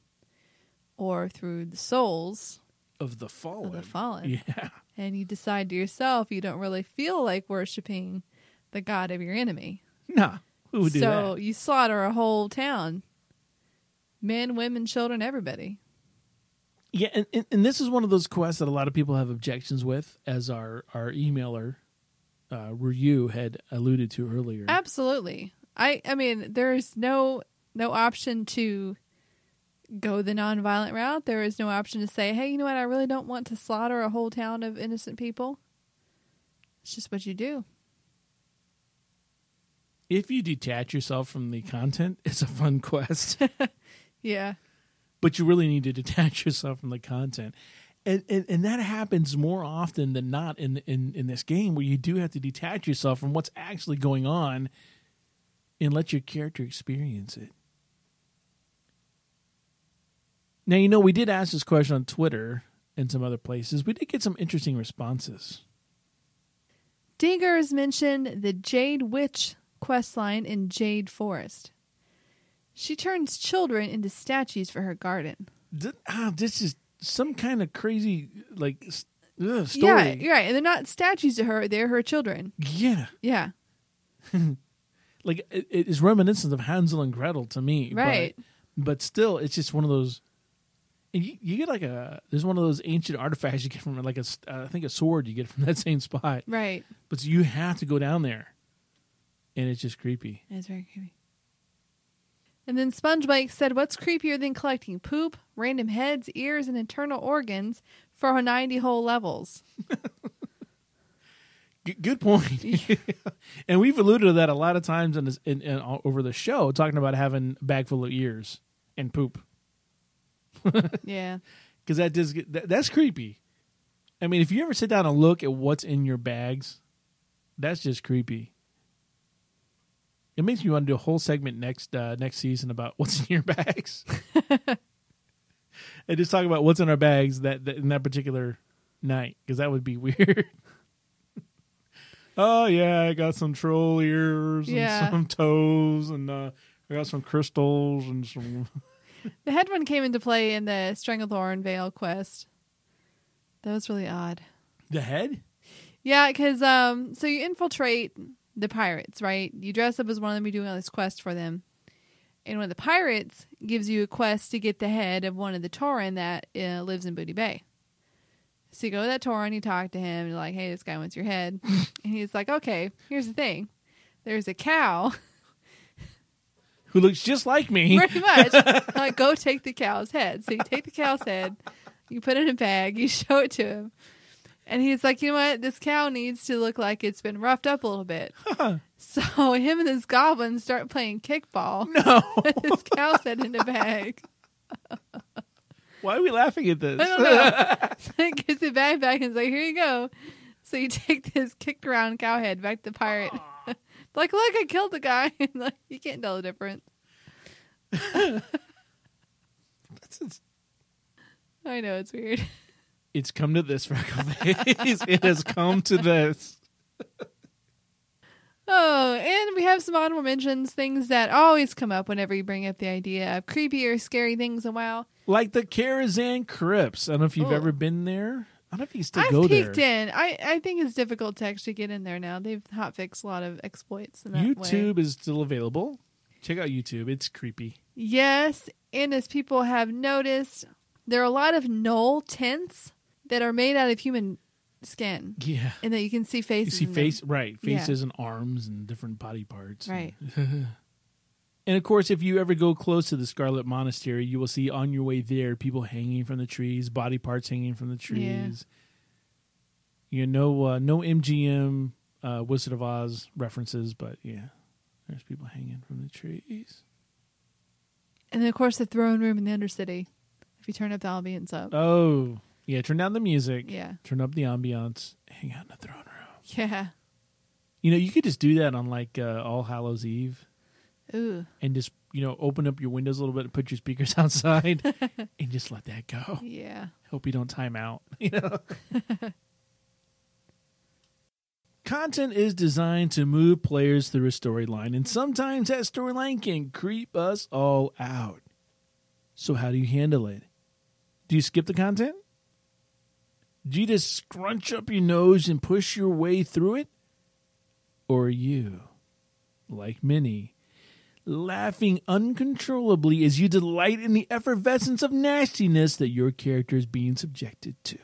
or through the souls Of the fallen. of the fallen. (laughs) Yeah. And you decide to yourself you don't really feel like worshiping the god of your enemy, Nah. Who would do that? so you slaughter a whole town, men, women, children, everybody. Yeah, and, and, and this is one of those quests that a lot of people have objections with, as our, our emailer, uh, Ryu, had alluded to earlier. Absolutely. I I mean, there's no no option to go the nonviolent route. There is no option to say, "Hey, you know what? I really don't want to slaughter a whole town of innocent people." It's just what you do. if you detach yourself from the content, (laughs) it's a fun quest. (laughs) Yeah. but you really need to detach yourself from the content. And, and and that happens more often than not in in in this game where you do have to detach yourself from what's actually going on and let your character experience it. Now you know we did ask this question on Twitter and some other places. We did get some interesting responses. Diggers mentioned the Jade Witch quest line in Jade Forest. She turns children into statues for her garden. Th- ah, this is some kind of crazy like ugh, story. Yeah, you're right. And they're not statues to her; they're her children. yeah. (laughs) Yeah, like it, it is reminiscent of Hansel and Gretel to me, but- Right. But, still, it's just one of those. And You, you get like a there's one of those ancient artifacts you get from like a uh, I think a sword you get from (laughs) that same spot, right. but you have to go down there, and it's just creepy. It's very creepy. And then SpongeBob said, "What's creepier than collecting poop, random heads, ears, and internal organs for 90 whole levels?" (laughs) Good point. (laughs) and we've alluded to that a lot of times in, this, in, in all over the show, talking about having a bag full of ears and poop. Yeah, (laughs) because that does get that, that's creepy. I mean, if you ever sit down and look at what's in your bags, that's just creepy. It makes me want to do a whole segment next uh, next season about (laughs) what's in your bags, (laughs) and just talk about what's in our bags that, that in that particular night because that would be weird. oh yeah, I got some troll ears and some toes, and uh, I got some crystals and some. The head one came into play in the Stranglethorn Vale quest. That was really odd. The head? Yeah, because um, so you infiltrate the pirates, right? You dress up as one of them. You're doing all this quest for them, and one of the pirates gives you a quest to get the head of one of the Tauren that uh, lives in Booty Bay. So you go to that Tauren, you talk to him, and you're like, "Hey, this guy wants your head," (laughs) and he's like, "Okay, here's the thing. There's a cow, Who looks just like me? pretty (laughs) much. like, go take the cow's head." So you take the cow's head, you put it in a bag, you (laughs) show it to him. And he's like, you know what? This cow needs to look like it's been roughed up a little bit. So (laughs) him and this goblin start playing kickball. No. this cow's head in a bag. Why are we laughing at this? I don't know. so he gives the bag back and is like, here you go. So you take this kicked around cow head back to the pirate. Like, look, I killed the guy. (laughs) like, you can't tell the difference. I know it's weird. (laughs) It's come to this, Freckleface. it has come to this. Oh, and we have some honorable mentions, things that always come up whenever you bring up the idea of creepy or scary things in WoW. Like the Karazhan Crypts. I don't know if you've Oh. ever been there. I don't know if you can still I've go peeked there. in. I, I think it's difficult to actually get in there now. They've hotfixed a lot of exploits in that way. YouTube is still available. Check out YouTube. It's creepy. Yes, and as people have noticed, there are a lot of null tents that are made out of human skin, Yeah. and that you can see You faces. see in them. face right, Yeah. faces and arms and different body parts. Right. And (laughs) of course, if you ever go close to the Scarlet Monastery, you will see on your way there people hanging from the trees, body parts hanging from the trees. You know, no, uh, no MGM uh, Wizard of Oz references, but yeah, there's people hanging from the trees. And then, of course, the throne room in the Undercity. If you turn up the ambience up. Oh, yeah. Turn down the music. Yeah. Turn up the ambiance. Hang out in the throne room. Yeah. You know, you could just do that on like uh, All Hallows Eve Ooh. and just you know open up your windows a little bit and put your speakers (laughs) outside (laughs) and just let that go. Yeah. Hope you don't time out. (laughs) You know. Content is designed to move players through a storyline, and sometimes that storyline can creep us all out. So, how do you handle it? Do you skip the content? Do you just scrunch up your nose and push your way through it? Or are you, like many, laughing uncontrollably as you delight in the effervescence of nastiness that your character is being subjected to?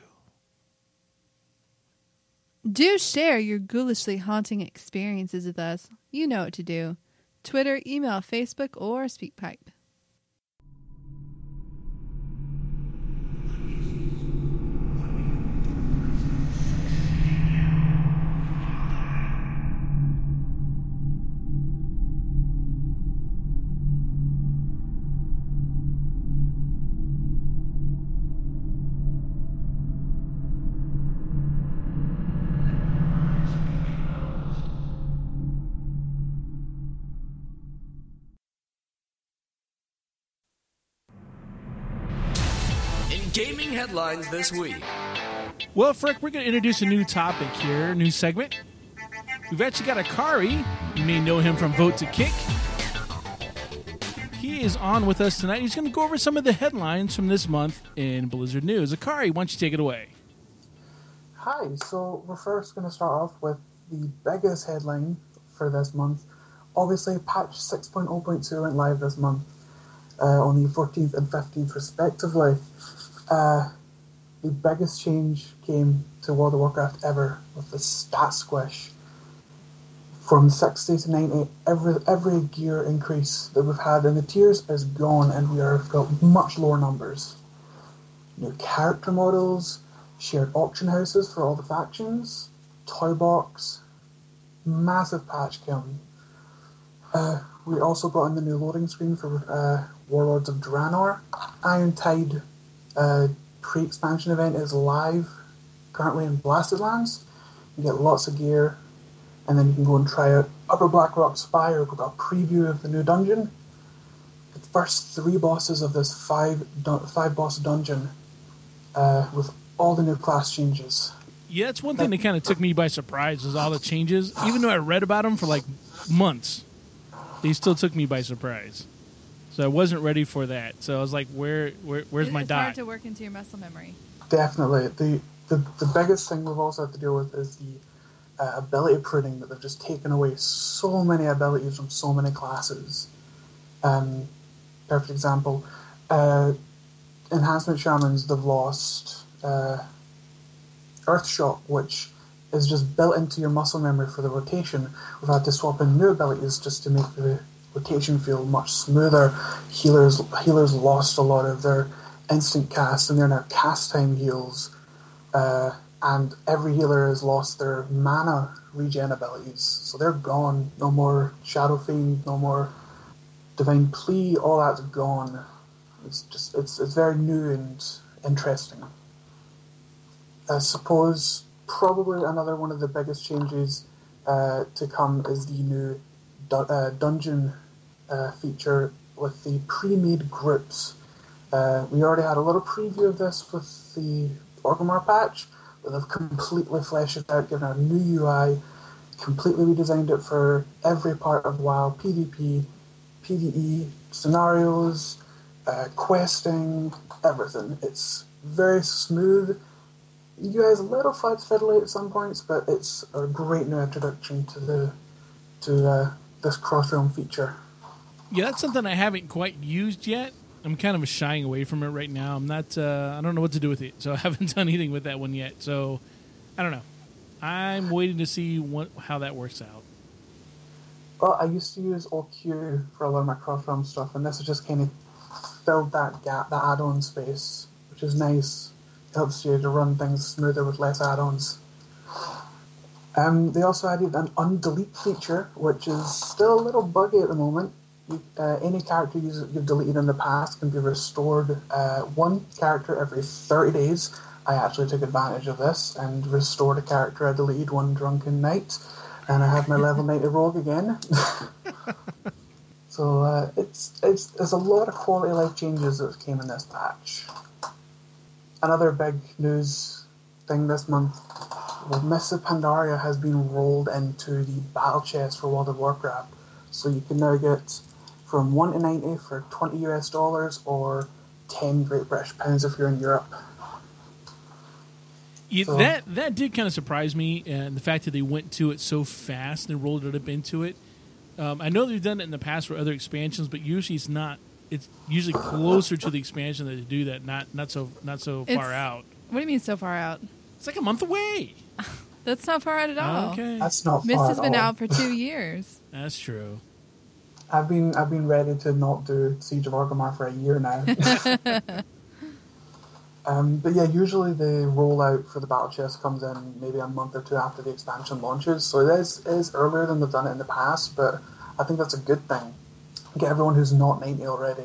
Do share your ghoulishly haunting experiences with us. You know what to do. Twitter, email, Facebook, or SpeakPipe. Headlines this week. Well, Frick, we're going to introduce a new topic here, a new segment. We've actually got Akari. You may know him from Vote to Kick. He is on with us tonight. He's going to go over some of the headlines from this month in Blizzard News. Akari, why don't you take it away? Hi, so we're first going to start off with the biggest headline for this month. Obviously, patch 6.0.2 went live this month uh, on the 14th and 15th, respectively. Uh, the biggest change came to World of Warcraft ever with the stat squish. From 60 to 90, every, every gear increase that we've had in the tiers is gone, and we have got much lower numbers. New character models, shared auction houses for all the factions, toy box, massive patch coming. Uh, we also brought in the new loading screen for uh, Warlords of Draenor. Iron Tide uh, pre-expansion event is live currently in Blasted Lands. You get lots of gear, and then you can go and try out Upper Blackrock Spire. We've got a preview of the new dungeon. The first three bosses of this five dun- five boss dungeon uh, with all the new class changes. Yeah, that's one thing that kind of took me by surprise is all the changes. Even though I read about them for like months, they still took me by surprise. So I wasn't ready for that. So I was like, "Where, where where's It- my it's dot?" hard to work into your muscle memory. Definitely. The, the the biggest thing we've also had to deal with is the uh, ability pruning that they've just taken away so many abilities from so many classes. Um, perfect example. Uh, enhancement shamans, they've lost uh, Earth Shock, which is just built into your muscle memory for the rotation. We've had to swap in new abilities just to make the rotation feel much smoother. Healers healers lost a lot of their instant cast, and they're now cast time heals. Uh, and every healer has lost their mana regen abilities, so they're gone. No more Shadow Fiend, no more Divine Plea. All that's gone. It's just it's it's very new and interesting. I suppose probably another one of the biggest changes uh, to come is the new du- uh, dungeon uh, feature with the pre-made groups. Uh, we already had a little preview of this with the Orgrimmar patch, but they've completely fleshed it out, given a new UI, completely redesigned it for every part of WoW, PvP, PvE, scenarios, uh, questing, everything. It's very smooth. You guys a little fiddly at some points, but it's a great new introduction to the to uh, this cross realm feature. Yeah, that's something I haven't quite used yet. I'm kind of shying away from it right now. I'm not. Uh, I don't know what to do with it, so (laughs) I haven't done anything with that one yet. So I don't know. I'm waiting to see what how that works out. Well, I used to use OQ for a lot of my cross realm stuff, and this has just kind of filled that gap, that add on space, which is nice. It Helps you to run things smoother with less add ons. Um, they also added an undelete feature, which is still a little buggy at the moment. uh, any character you- you've deleted in the past can be restored uh, one character every 30 days. I actually took advantage of this and restored a character I deleted one drunken night, and I have my level 90 (laughs) rogue again. (laughs) so uh, it's, it's there's a lot of quality of life changes that came in this patch. Another big news thing this month well, Mists Pandaria has been rolled into the battle chest for World of Warcraft. So you can now get from 1 to 90 for 20 US dollars or 10 Great British pounds if you're in Europe. Yeah, So- that that did kind of surprise me, and the fact that they went to it so fast and rolled it up into it. Um, I know they've done it in the past for other expansions, but usually it's not. It's usually closer to the expansion that they do that, not not so not so far out. What do you mean so far out? It's like a month away. (laughs) That's not far out at all. Okay, That's not Mist far has at been all. out for two (laughs) years. that's true. I've been I've been ready to not do Siege of Orgrimmar for a year now. (laughs) um, but yeah, usually the rollout for the battle chest comes in maybe a month or two after the expansion launches, so it is, it is earlier than they've done it in the past. But I think that's a good thing. Get everyone who's not 90 already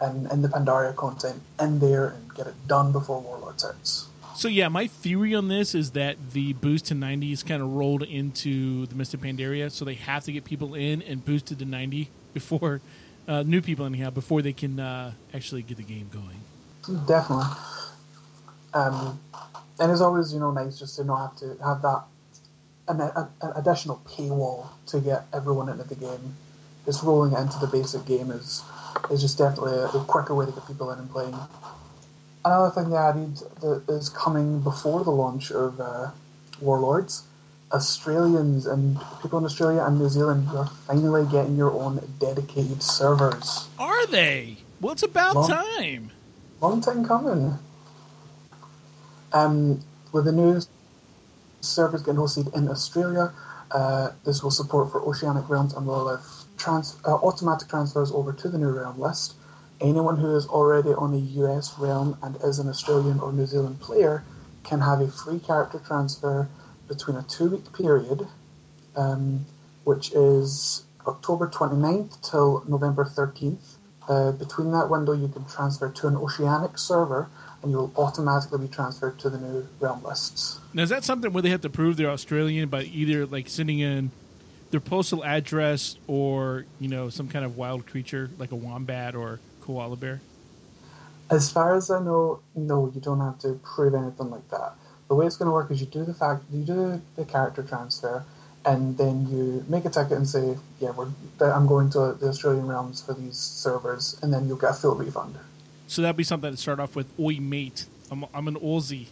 and in the Pandaria content in there and get it done before Warlords hits. So yeah, my theory on this is that the boost to 90 is kind of rolled into the Mists of Pandaria, so they have to get people in and boosted to 90 before uh, new people anyhow before they can uh, actually get the game going. Definitely. Um, and it's always, you know, nice just to not have to have that an, an additional paywall to get everyone into the game. Just rolling into the basic game is is just definitely a quicker way to get people in and playing. Another thing they added that is coming before the launch of uh, Warlords, Australians and people in Australia and New Zealand, are finally getting your own dedicated servers. Are they? Well, it's about Well- time. Long time coming. Um, with the new servers getting hosted in Australia, uh, this will support for Oceanic Realms and will allow trans- uh, automatic transfers over to the new realm list. Anyone who is already on a US realm and is an Australian or New Zealand player can have a free character transfer between a two week period, um, which is October 29th till November 13th. Uh, between that window, you can transfer to an Oceanic server, and you will automatically be transferred to the new realm lists. Now, is that something where they have to prove they're Australian by either like sending in their postal address or you know some kind of wild creature like a wombat or koala bear? As far as I know, no, you don't have to prove anything like that. The way it's going to work is you do the fact you do the character transfer, and then you make a ticket and say, "Yeah, we're I'm going to the Australian realms for these servers," and then you'll get a full refund. So that'd be something to start off with. Oi, mate, I'm I'm an Aussie.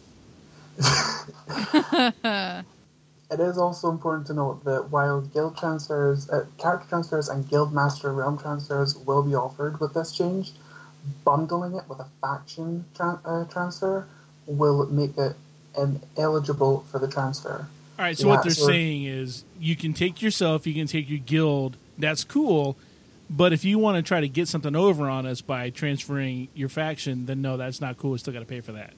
(laughs) (laughs) It is also important to note that while guild transfers, uh, character transfers, and guild master realm transfers will be offered with this change, bundling it with a faction tran uh, transfer will make it um, eligible for the transfer. All right, so Yeah, what they're so- saying is you can take yourself, you can take your guild. That's cool, but if you want to try to get something over on us by transferring your faction, then no, that's not cool. We still got to pay for that.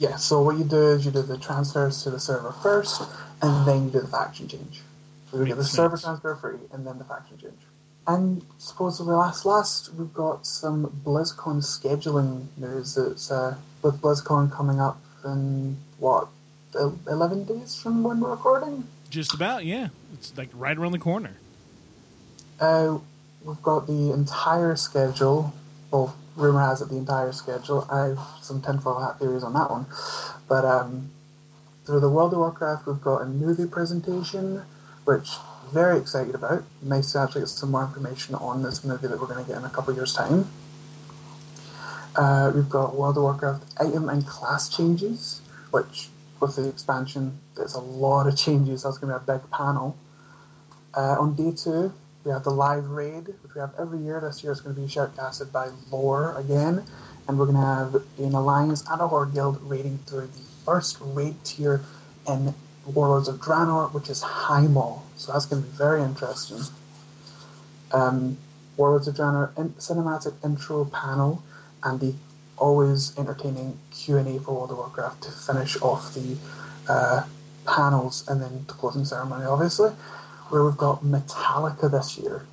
Yeah, so what you do is you do the transfers to the server first, and then you do the faction change. So you get the server transfer free, and then the faction change. And supposedly last last we've got some BlizzCon scheduling news. It's uh, with BlizzCon coming up in what eleven days from when we're recording. Just about, yeah. It's like right around the corner. Uh, we've got the entire schedule. Well, rumor has it the entire schedule. I have some tinfoil hat theories on that one. But um, through the World of Warcraft, we've got a movie presentation, which very excited about. Nice to actually get some more information on this movie that we're going to get in a couple of years' time. Uh, we've got World of Warcraft item and class changes, which with the expansion, there's a lot of (laughs) changes. That's going to be a big panel. Uh, on day two, we have the live raid, which we have every year. This year it's going to be shoutcasted by Lore again, and we're going to have an alliance and a horde guild raiding through the first raid tier in Warlords of Draenor, which is Maul. So that's going to be very interesting. Um, Warlords of Draenor in- cinematic intro panel, and the always entertaining Q and A for World of Warcraft to finish off the uh, panels, and then the closing ceremony, obviously where we've got Metallica this year.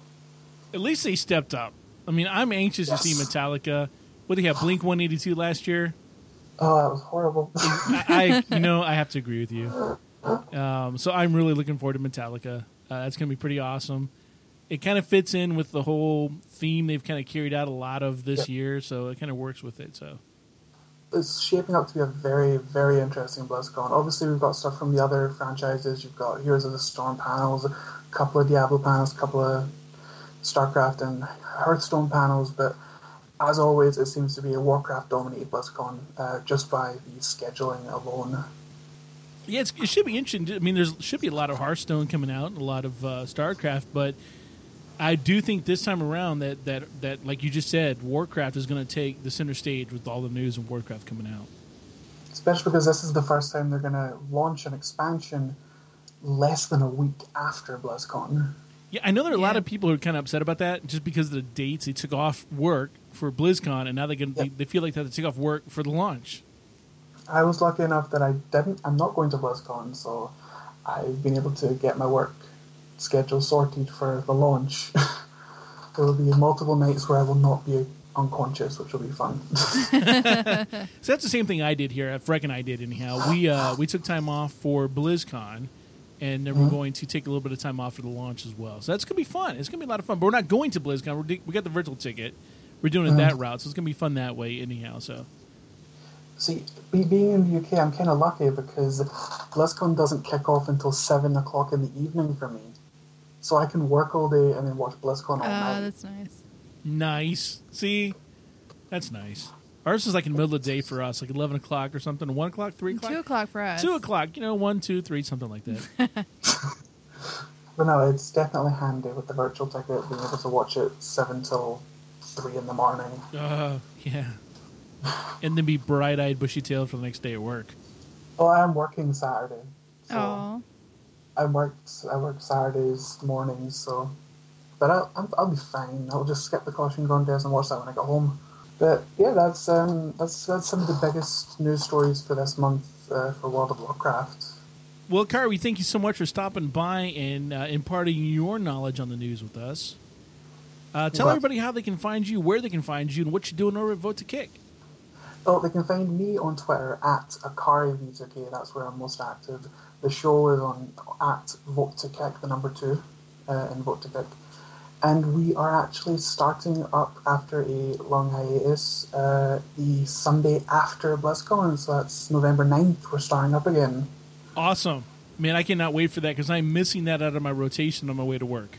At least they stepped up. I mean, I'm anxious to see Metallica. What did they have? Blink 182 last year. Oh, that was horrible. I, I you know, I have to agree with you. Um, so I'm really looking forward to Metallica. Uh, that's going to be pretty awesome. It kind of fits in with the whole theme they've kind of carried out a lot of this Yeah. year, so it kind of works with it. So it's shaping up to be a very, very interesting BlizzCon. Obviously, we've got stuff from the other franchises. You've got Heroes of the Storm panels, a couple of Diablo panels, a couple of StarCraft and Hearthstone panels, but as always, it seems to be a Warcraft dominated BlizzCon uh, just by the scheduling alone. yeah, it should be interesting. I mean, there should be a lot of Hearthstone coming out, and a lot of uh, StarCraft, but I do think this time around that that that like you just said, Warcraft is going to take the center stage with all the news of Warcraft coming out. Especially because this is the first time they're going to launch an expansion less than a week after BlizzCon. Yeah, I know there are a lot of people who are kind of upset about that just because of the dates they took off work for BlizzCon, and now they can they, Yep. they feel like they have to take off work for the launch. I was lucky enough that I didn't. I'm not going to BlizzCon, so I've been able to get my work schedule sorted for the launch. (laughs) there will be multiple nights where I will not be unconscious, which will be fun. (laughs) (laughs) So that's the same thing I did here. Freck and I did anyhow. We uh, we took time off for BlizzCon, and then we're going to take a little bit of time off for the launch as well. So that's gonna be fun. It's gonna be a lot of fun. But we're not going to BlizzCon. We're, we got the virtual ticket. We're doing it that route, so it's gonna be fun that way anyhow. So See, be, being in the UK, I'm kind of lucky because BlizzCon doesn't kick off until seven o'clock in the evening for me, so I can work all day and then watch BlizzCon all night. Oh, night. that's nice. nice. See, that's nice. Ours is like in the middle of the day for us, like eleven o'clock or something. One o'clock, three o'clock, Two o'clock for us. two o'clock. You know, one, two, three, something like that. (laughs) But no, it's definitely handy with the virtual ticket being able to watch it seven till three in the morning. uh, yeah. (sighs) And then be bright-eyed, bushy-tailed for the next day at work. Oh, I am working Saturday. So Oh, I worked. I work Saturdays mornings, so. But I'll, I'll, I'll be fine. I'll just skip the costume contest and watch that when I get home. But yeah, that's um, that's that's some of the biggest news stories for this month uh, for World of Warcraft. Well, Kari, we thank you so much for stopping by and uh, imparting your knowledge on the news with us. Uh, tell Well- everybody how they can find you, where they can find you, and what you're doing over at Vote to Kick. Well, they can find me on Twitter at AkariV2K. That's where I'm most active. The show is on at Vote to Kick, the number two, uh, in Vote to Kick. And we are actually starting up after a long hiatus uh, the Sunday after BlizzCon. So that's November 9th. We're starting up again. Awesome. Man, I cannot wait for that because I'm missing that out of my rotation on my way to work.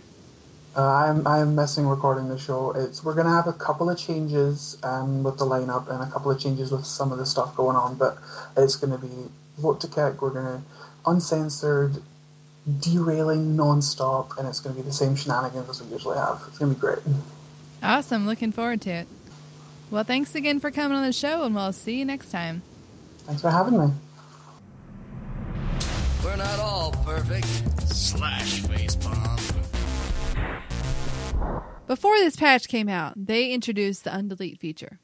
Uh, I'm I'm missing recording the show. It's we're gonna have a couple of changes um, with the lineup and a couple of changes with some of the stuff going on, but it's gonna be vote to kick. We're gonna uncensored, derailing non-stop, and it's gonna be the same shenanigans as we usually have. It's gonna be great. awesome. Looking forward to it. Well, thanks again for coming on the show, and we'll see you next time. Thanks for having me. We're not all perfect. Slash facepalm. Before this patch came out, they introduced the undelete feature.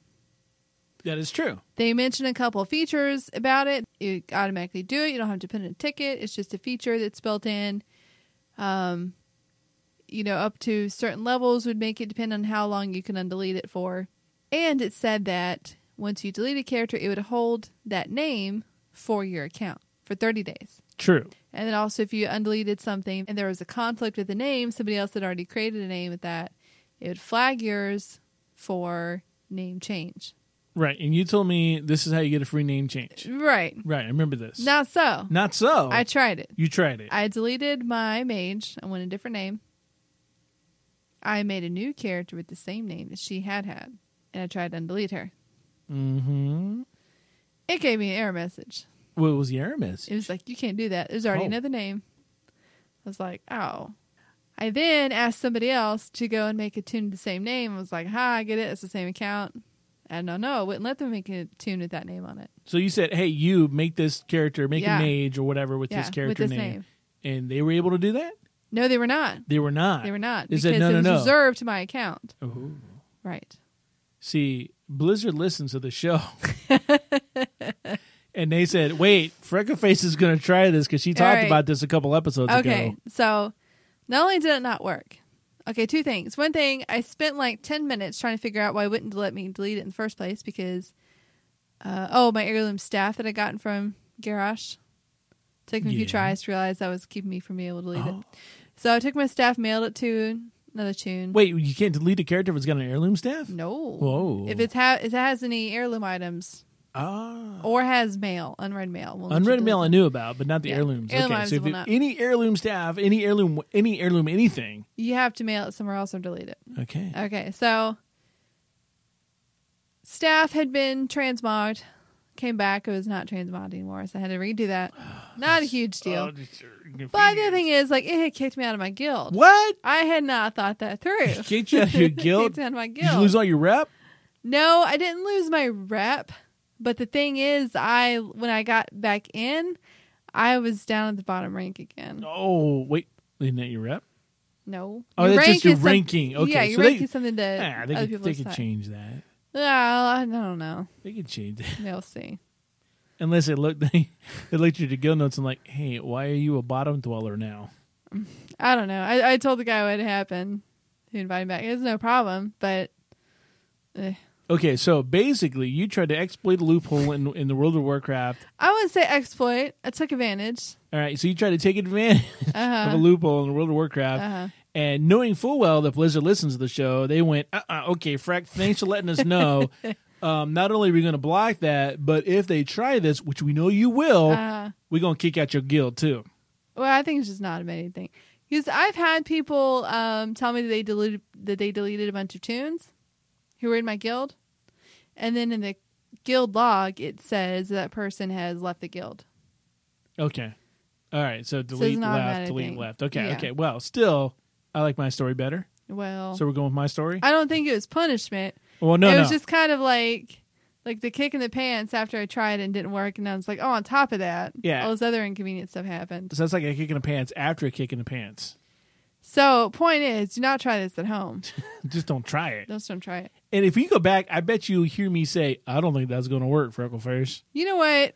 That is true. They mentioned a couple of features about it. You automatically do it. You don't have to put in a ticket. It's just a feature that's built in. Um, you know, up to certain levels would make it depend on how long you can undelete it for. And it said that once you delete a character, it would hold that name for your account for 30 days. True. And then also, if you undeleted something and there was a conflict with the name, somebody else had already created a name with that, it would flag yours for name change. Right. And you told me this is how you get a free name change. Right. Right. I remember this. Not so. Not so. I tried it. you tried it. I deleted my mage. I went a different name. I made a new character with the same name that she had had, and I tried to undelete her. mm-hmm. It gave me an error message. What was the error message? It was like, you can't do that. There's already Oh. another name. I was like, oh. I then asked somebody else to go and make a toon with the same name. I was like, hi, I get it. It's the same account. And no, no, I wouldn't let them make a toon with that name on it. So you said, "Hey, you make this character, make Yeah. a mage or whatever with Yeah, this with character this name. name. and they were able to do that. No, they were not. They were not. They were not. They because said, "No, it no, was no." reserved to my account. Oh. Right. See, Blizzard listens to the show, (laughs) and they said, "Wait, Freckleface is going to try this because she talked right. about this a couple episodes Okay, ago." Okay. So not only did it not work, Okay, two things. One thing, I spent like 10 minutes trying to figure out why it wouldn't let me delete it in the first place because, uh, oh, my heirloom staff that I gotten from Garrosh. Took me a few tries to realize that was keeping me from being able to delete Oh. it. So I took my staff, mailed it to another toon. Wait, you can't delete a character if it's got an heirloom staff? No. Whoa. If it's ha- if it has any heirloom items Ah. or has mail, unread mail. we'll Unread mail I knew about, but not the Yeah. heirlooms. Heirloom okay, items so if will it- not. any heirloom staff, any heirloom, any heirloom, anything. You have to mail it somewhere else or delete it. Okay. Okay, so staff had been transmogged, came back. It was not transmogged anymore, so I had to redo that. (sighs) Not a huge deal. Oh, but the other thing is, like, it had kicked me out of my guild. what? I had not thought that through. Kicked you out of your guild? (laughs) kicked me out of my Did guild. you lose all your rep? no, I didn't lose my rep. But the thing is, I when I got back in, I was down at the bottom rank again. Oh, wait. Isn't that your rep? No. Oh, Your that's just your is some- ranking. Okay, Yeah, your so rank they- is something to Ah, they other could, people they could decide. change that. Well, I don't know. They could change that. We'll see. Unless it look, (laughs) they, they looked at your guild notes and like, hey, why are you a bottom dweller now? I don't know. I, I told the guy what happened. He invited me back. It was no problem, but eh. Okay, so basically, you tried to exploit a loophole in in the World of Warcraft. I wouldn't say exploit. I took advantage. All right, so you tried to take advantage Uh-huh. of a loophole in the World of Warcraft, Uh-huh. and knowing full well that Blizzard listens to the show, they went, uh, uh okay, Frack, thanks for letting us know. (laughs) um, not only are we going to block that, but if they try this, which we know you will, Uh, we're going to kick out your guild too. well, I think it's just not a bad thing. Because I've had people um, tell me that they deleted that they deleted a bunch of toons who were in my guild, and then in the guild log it says that person has left the guild. Okay. All right, so delete left, delete thing. left. Okay, Yeah. okay. Well, still, I like my story better. Well, So we're going with my story. I don't think it was punishment. well, no, it no. was just kind of like like the kick in the pants after I tried and didn't work, and I was like, oh, on top of that, Yeah. all this other inconvenient stuff happened. so that's like a kick in the pants after a kick in the pants. So, point is, do not try this at home. (laughs) Just don't try it. Just don't try it. And if you go back, I bet you hear me say, "I don't think that's going to work, Freckleface." You know what?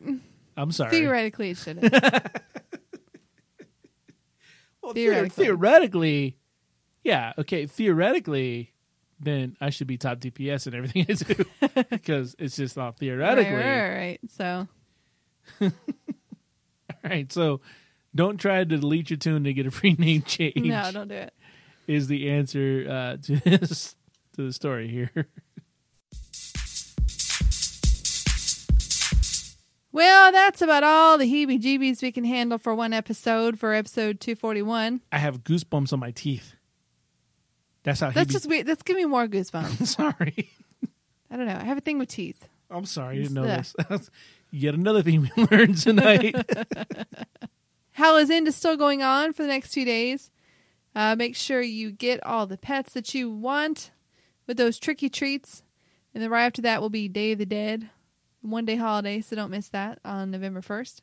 I'm sorry. Theoretically, it shouldn't. (laughs) Well, theoretically. theoretically. theoretically, yeah, okay. Theoretically, then I should be top DPS and everything I do (laughs) because it's just not theoretically. right, right, right. So, All right, so don't try to delete your toon to get a (laughs) free name change. no, don't do it. is the answer uh, to (laughs) this to the story here. Well, that's about all the heebie jeebies we can handle for one episode for episode 241. I have goosebumps on my teeth. That's how. That's he just weird. That's giving me more goosebumps. (laughs) sorry. I don't know. I have a thing with teeth. I'm sorry. You didn't know Ugh. this. Yet another thing we learned tonight. Halloween is still going on for the next two days. Uh, make sure you get all the pets that you want with those tricky treats. And then right after that will be Day of the Dead, one day holiday, so don't miss that on November 1st.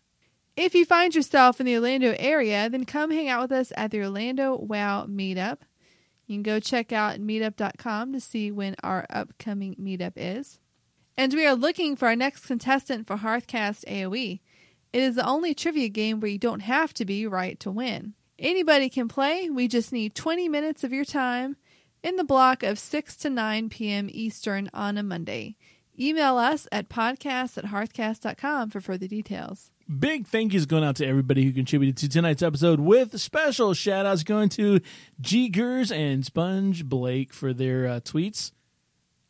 If you find yourself in the Orlando area, then come hang out with us at the Orlando WoW Meetup. You can go check out meetup.com to see when our upcoming meetup is. And we are looking for our next contestant for Hearthcast AoE. It is the only trivia game where you don't have to be right to win. Anybody can play. We just need 20 minutes of your time in the block of 6 to 9 p.m. Eastern on a Monday. Email us at podcast at hearthcast.com for further details. Big thank yous going out to everybody who contributed to tonight's episode with special shout outs going to G and Sponge Blake for their uh, tweets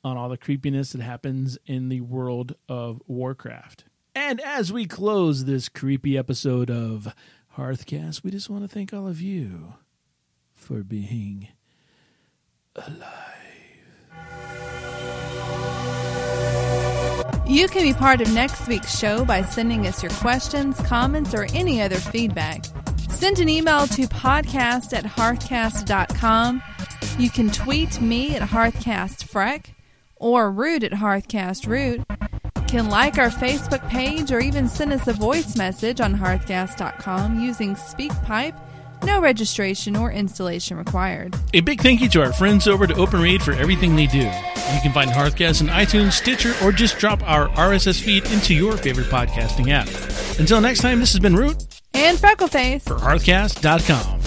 on all the creepiness that happens in the world of Warcraft. And as we close this creepy episode of Hearthcast, we just want to thank all of you for being alive. You can be part of next week's show by sending us your questions, comments, or any other feedback. Send an email to podcast at hearthcast.com. You can tweet me at hearthcastfreck or root at hearthcastroot can like our Facebook page or even send us a voice message on hearthcast.com using SpeakPipe. No registration or installation required. A big thank you to our friends over to OpenRead for everything they do. You can find Hearthcast on iTunes, Stitcher, or just drop our RSS feed into your favorite podcasting app. Until next time, this has been Root and Freckleface for Hearthcast.com.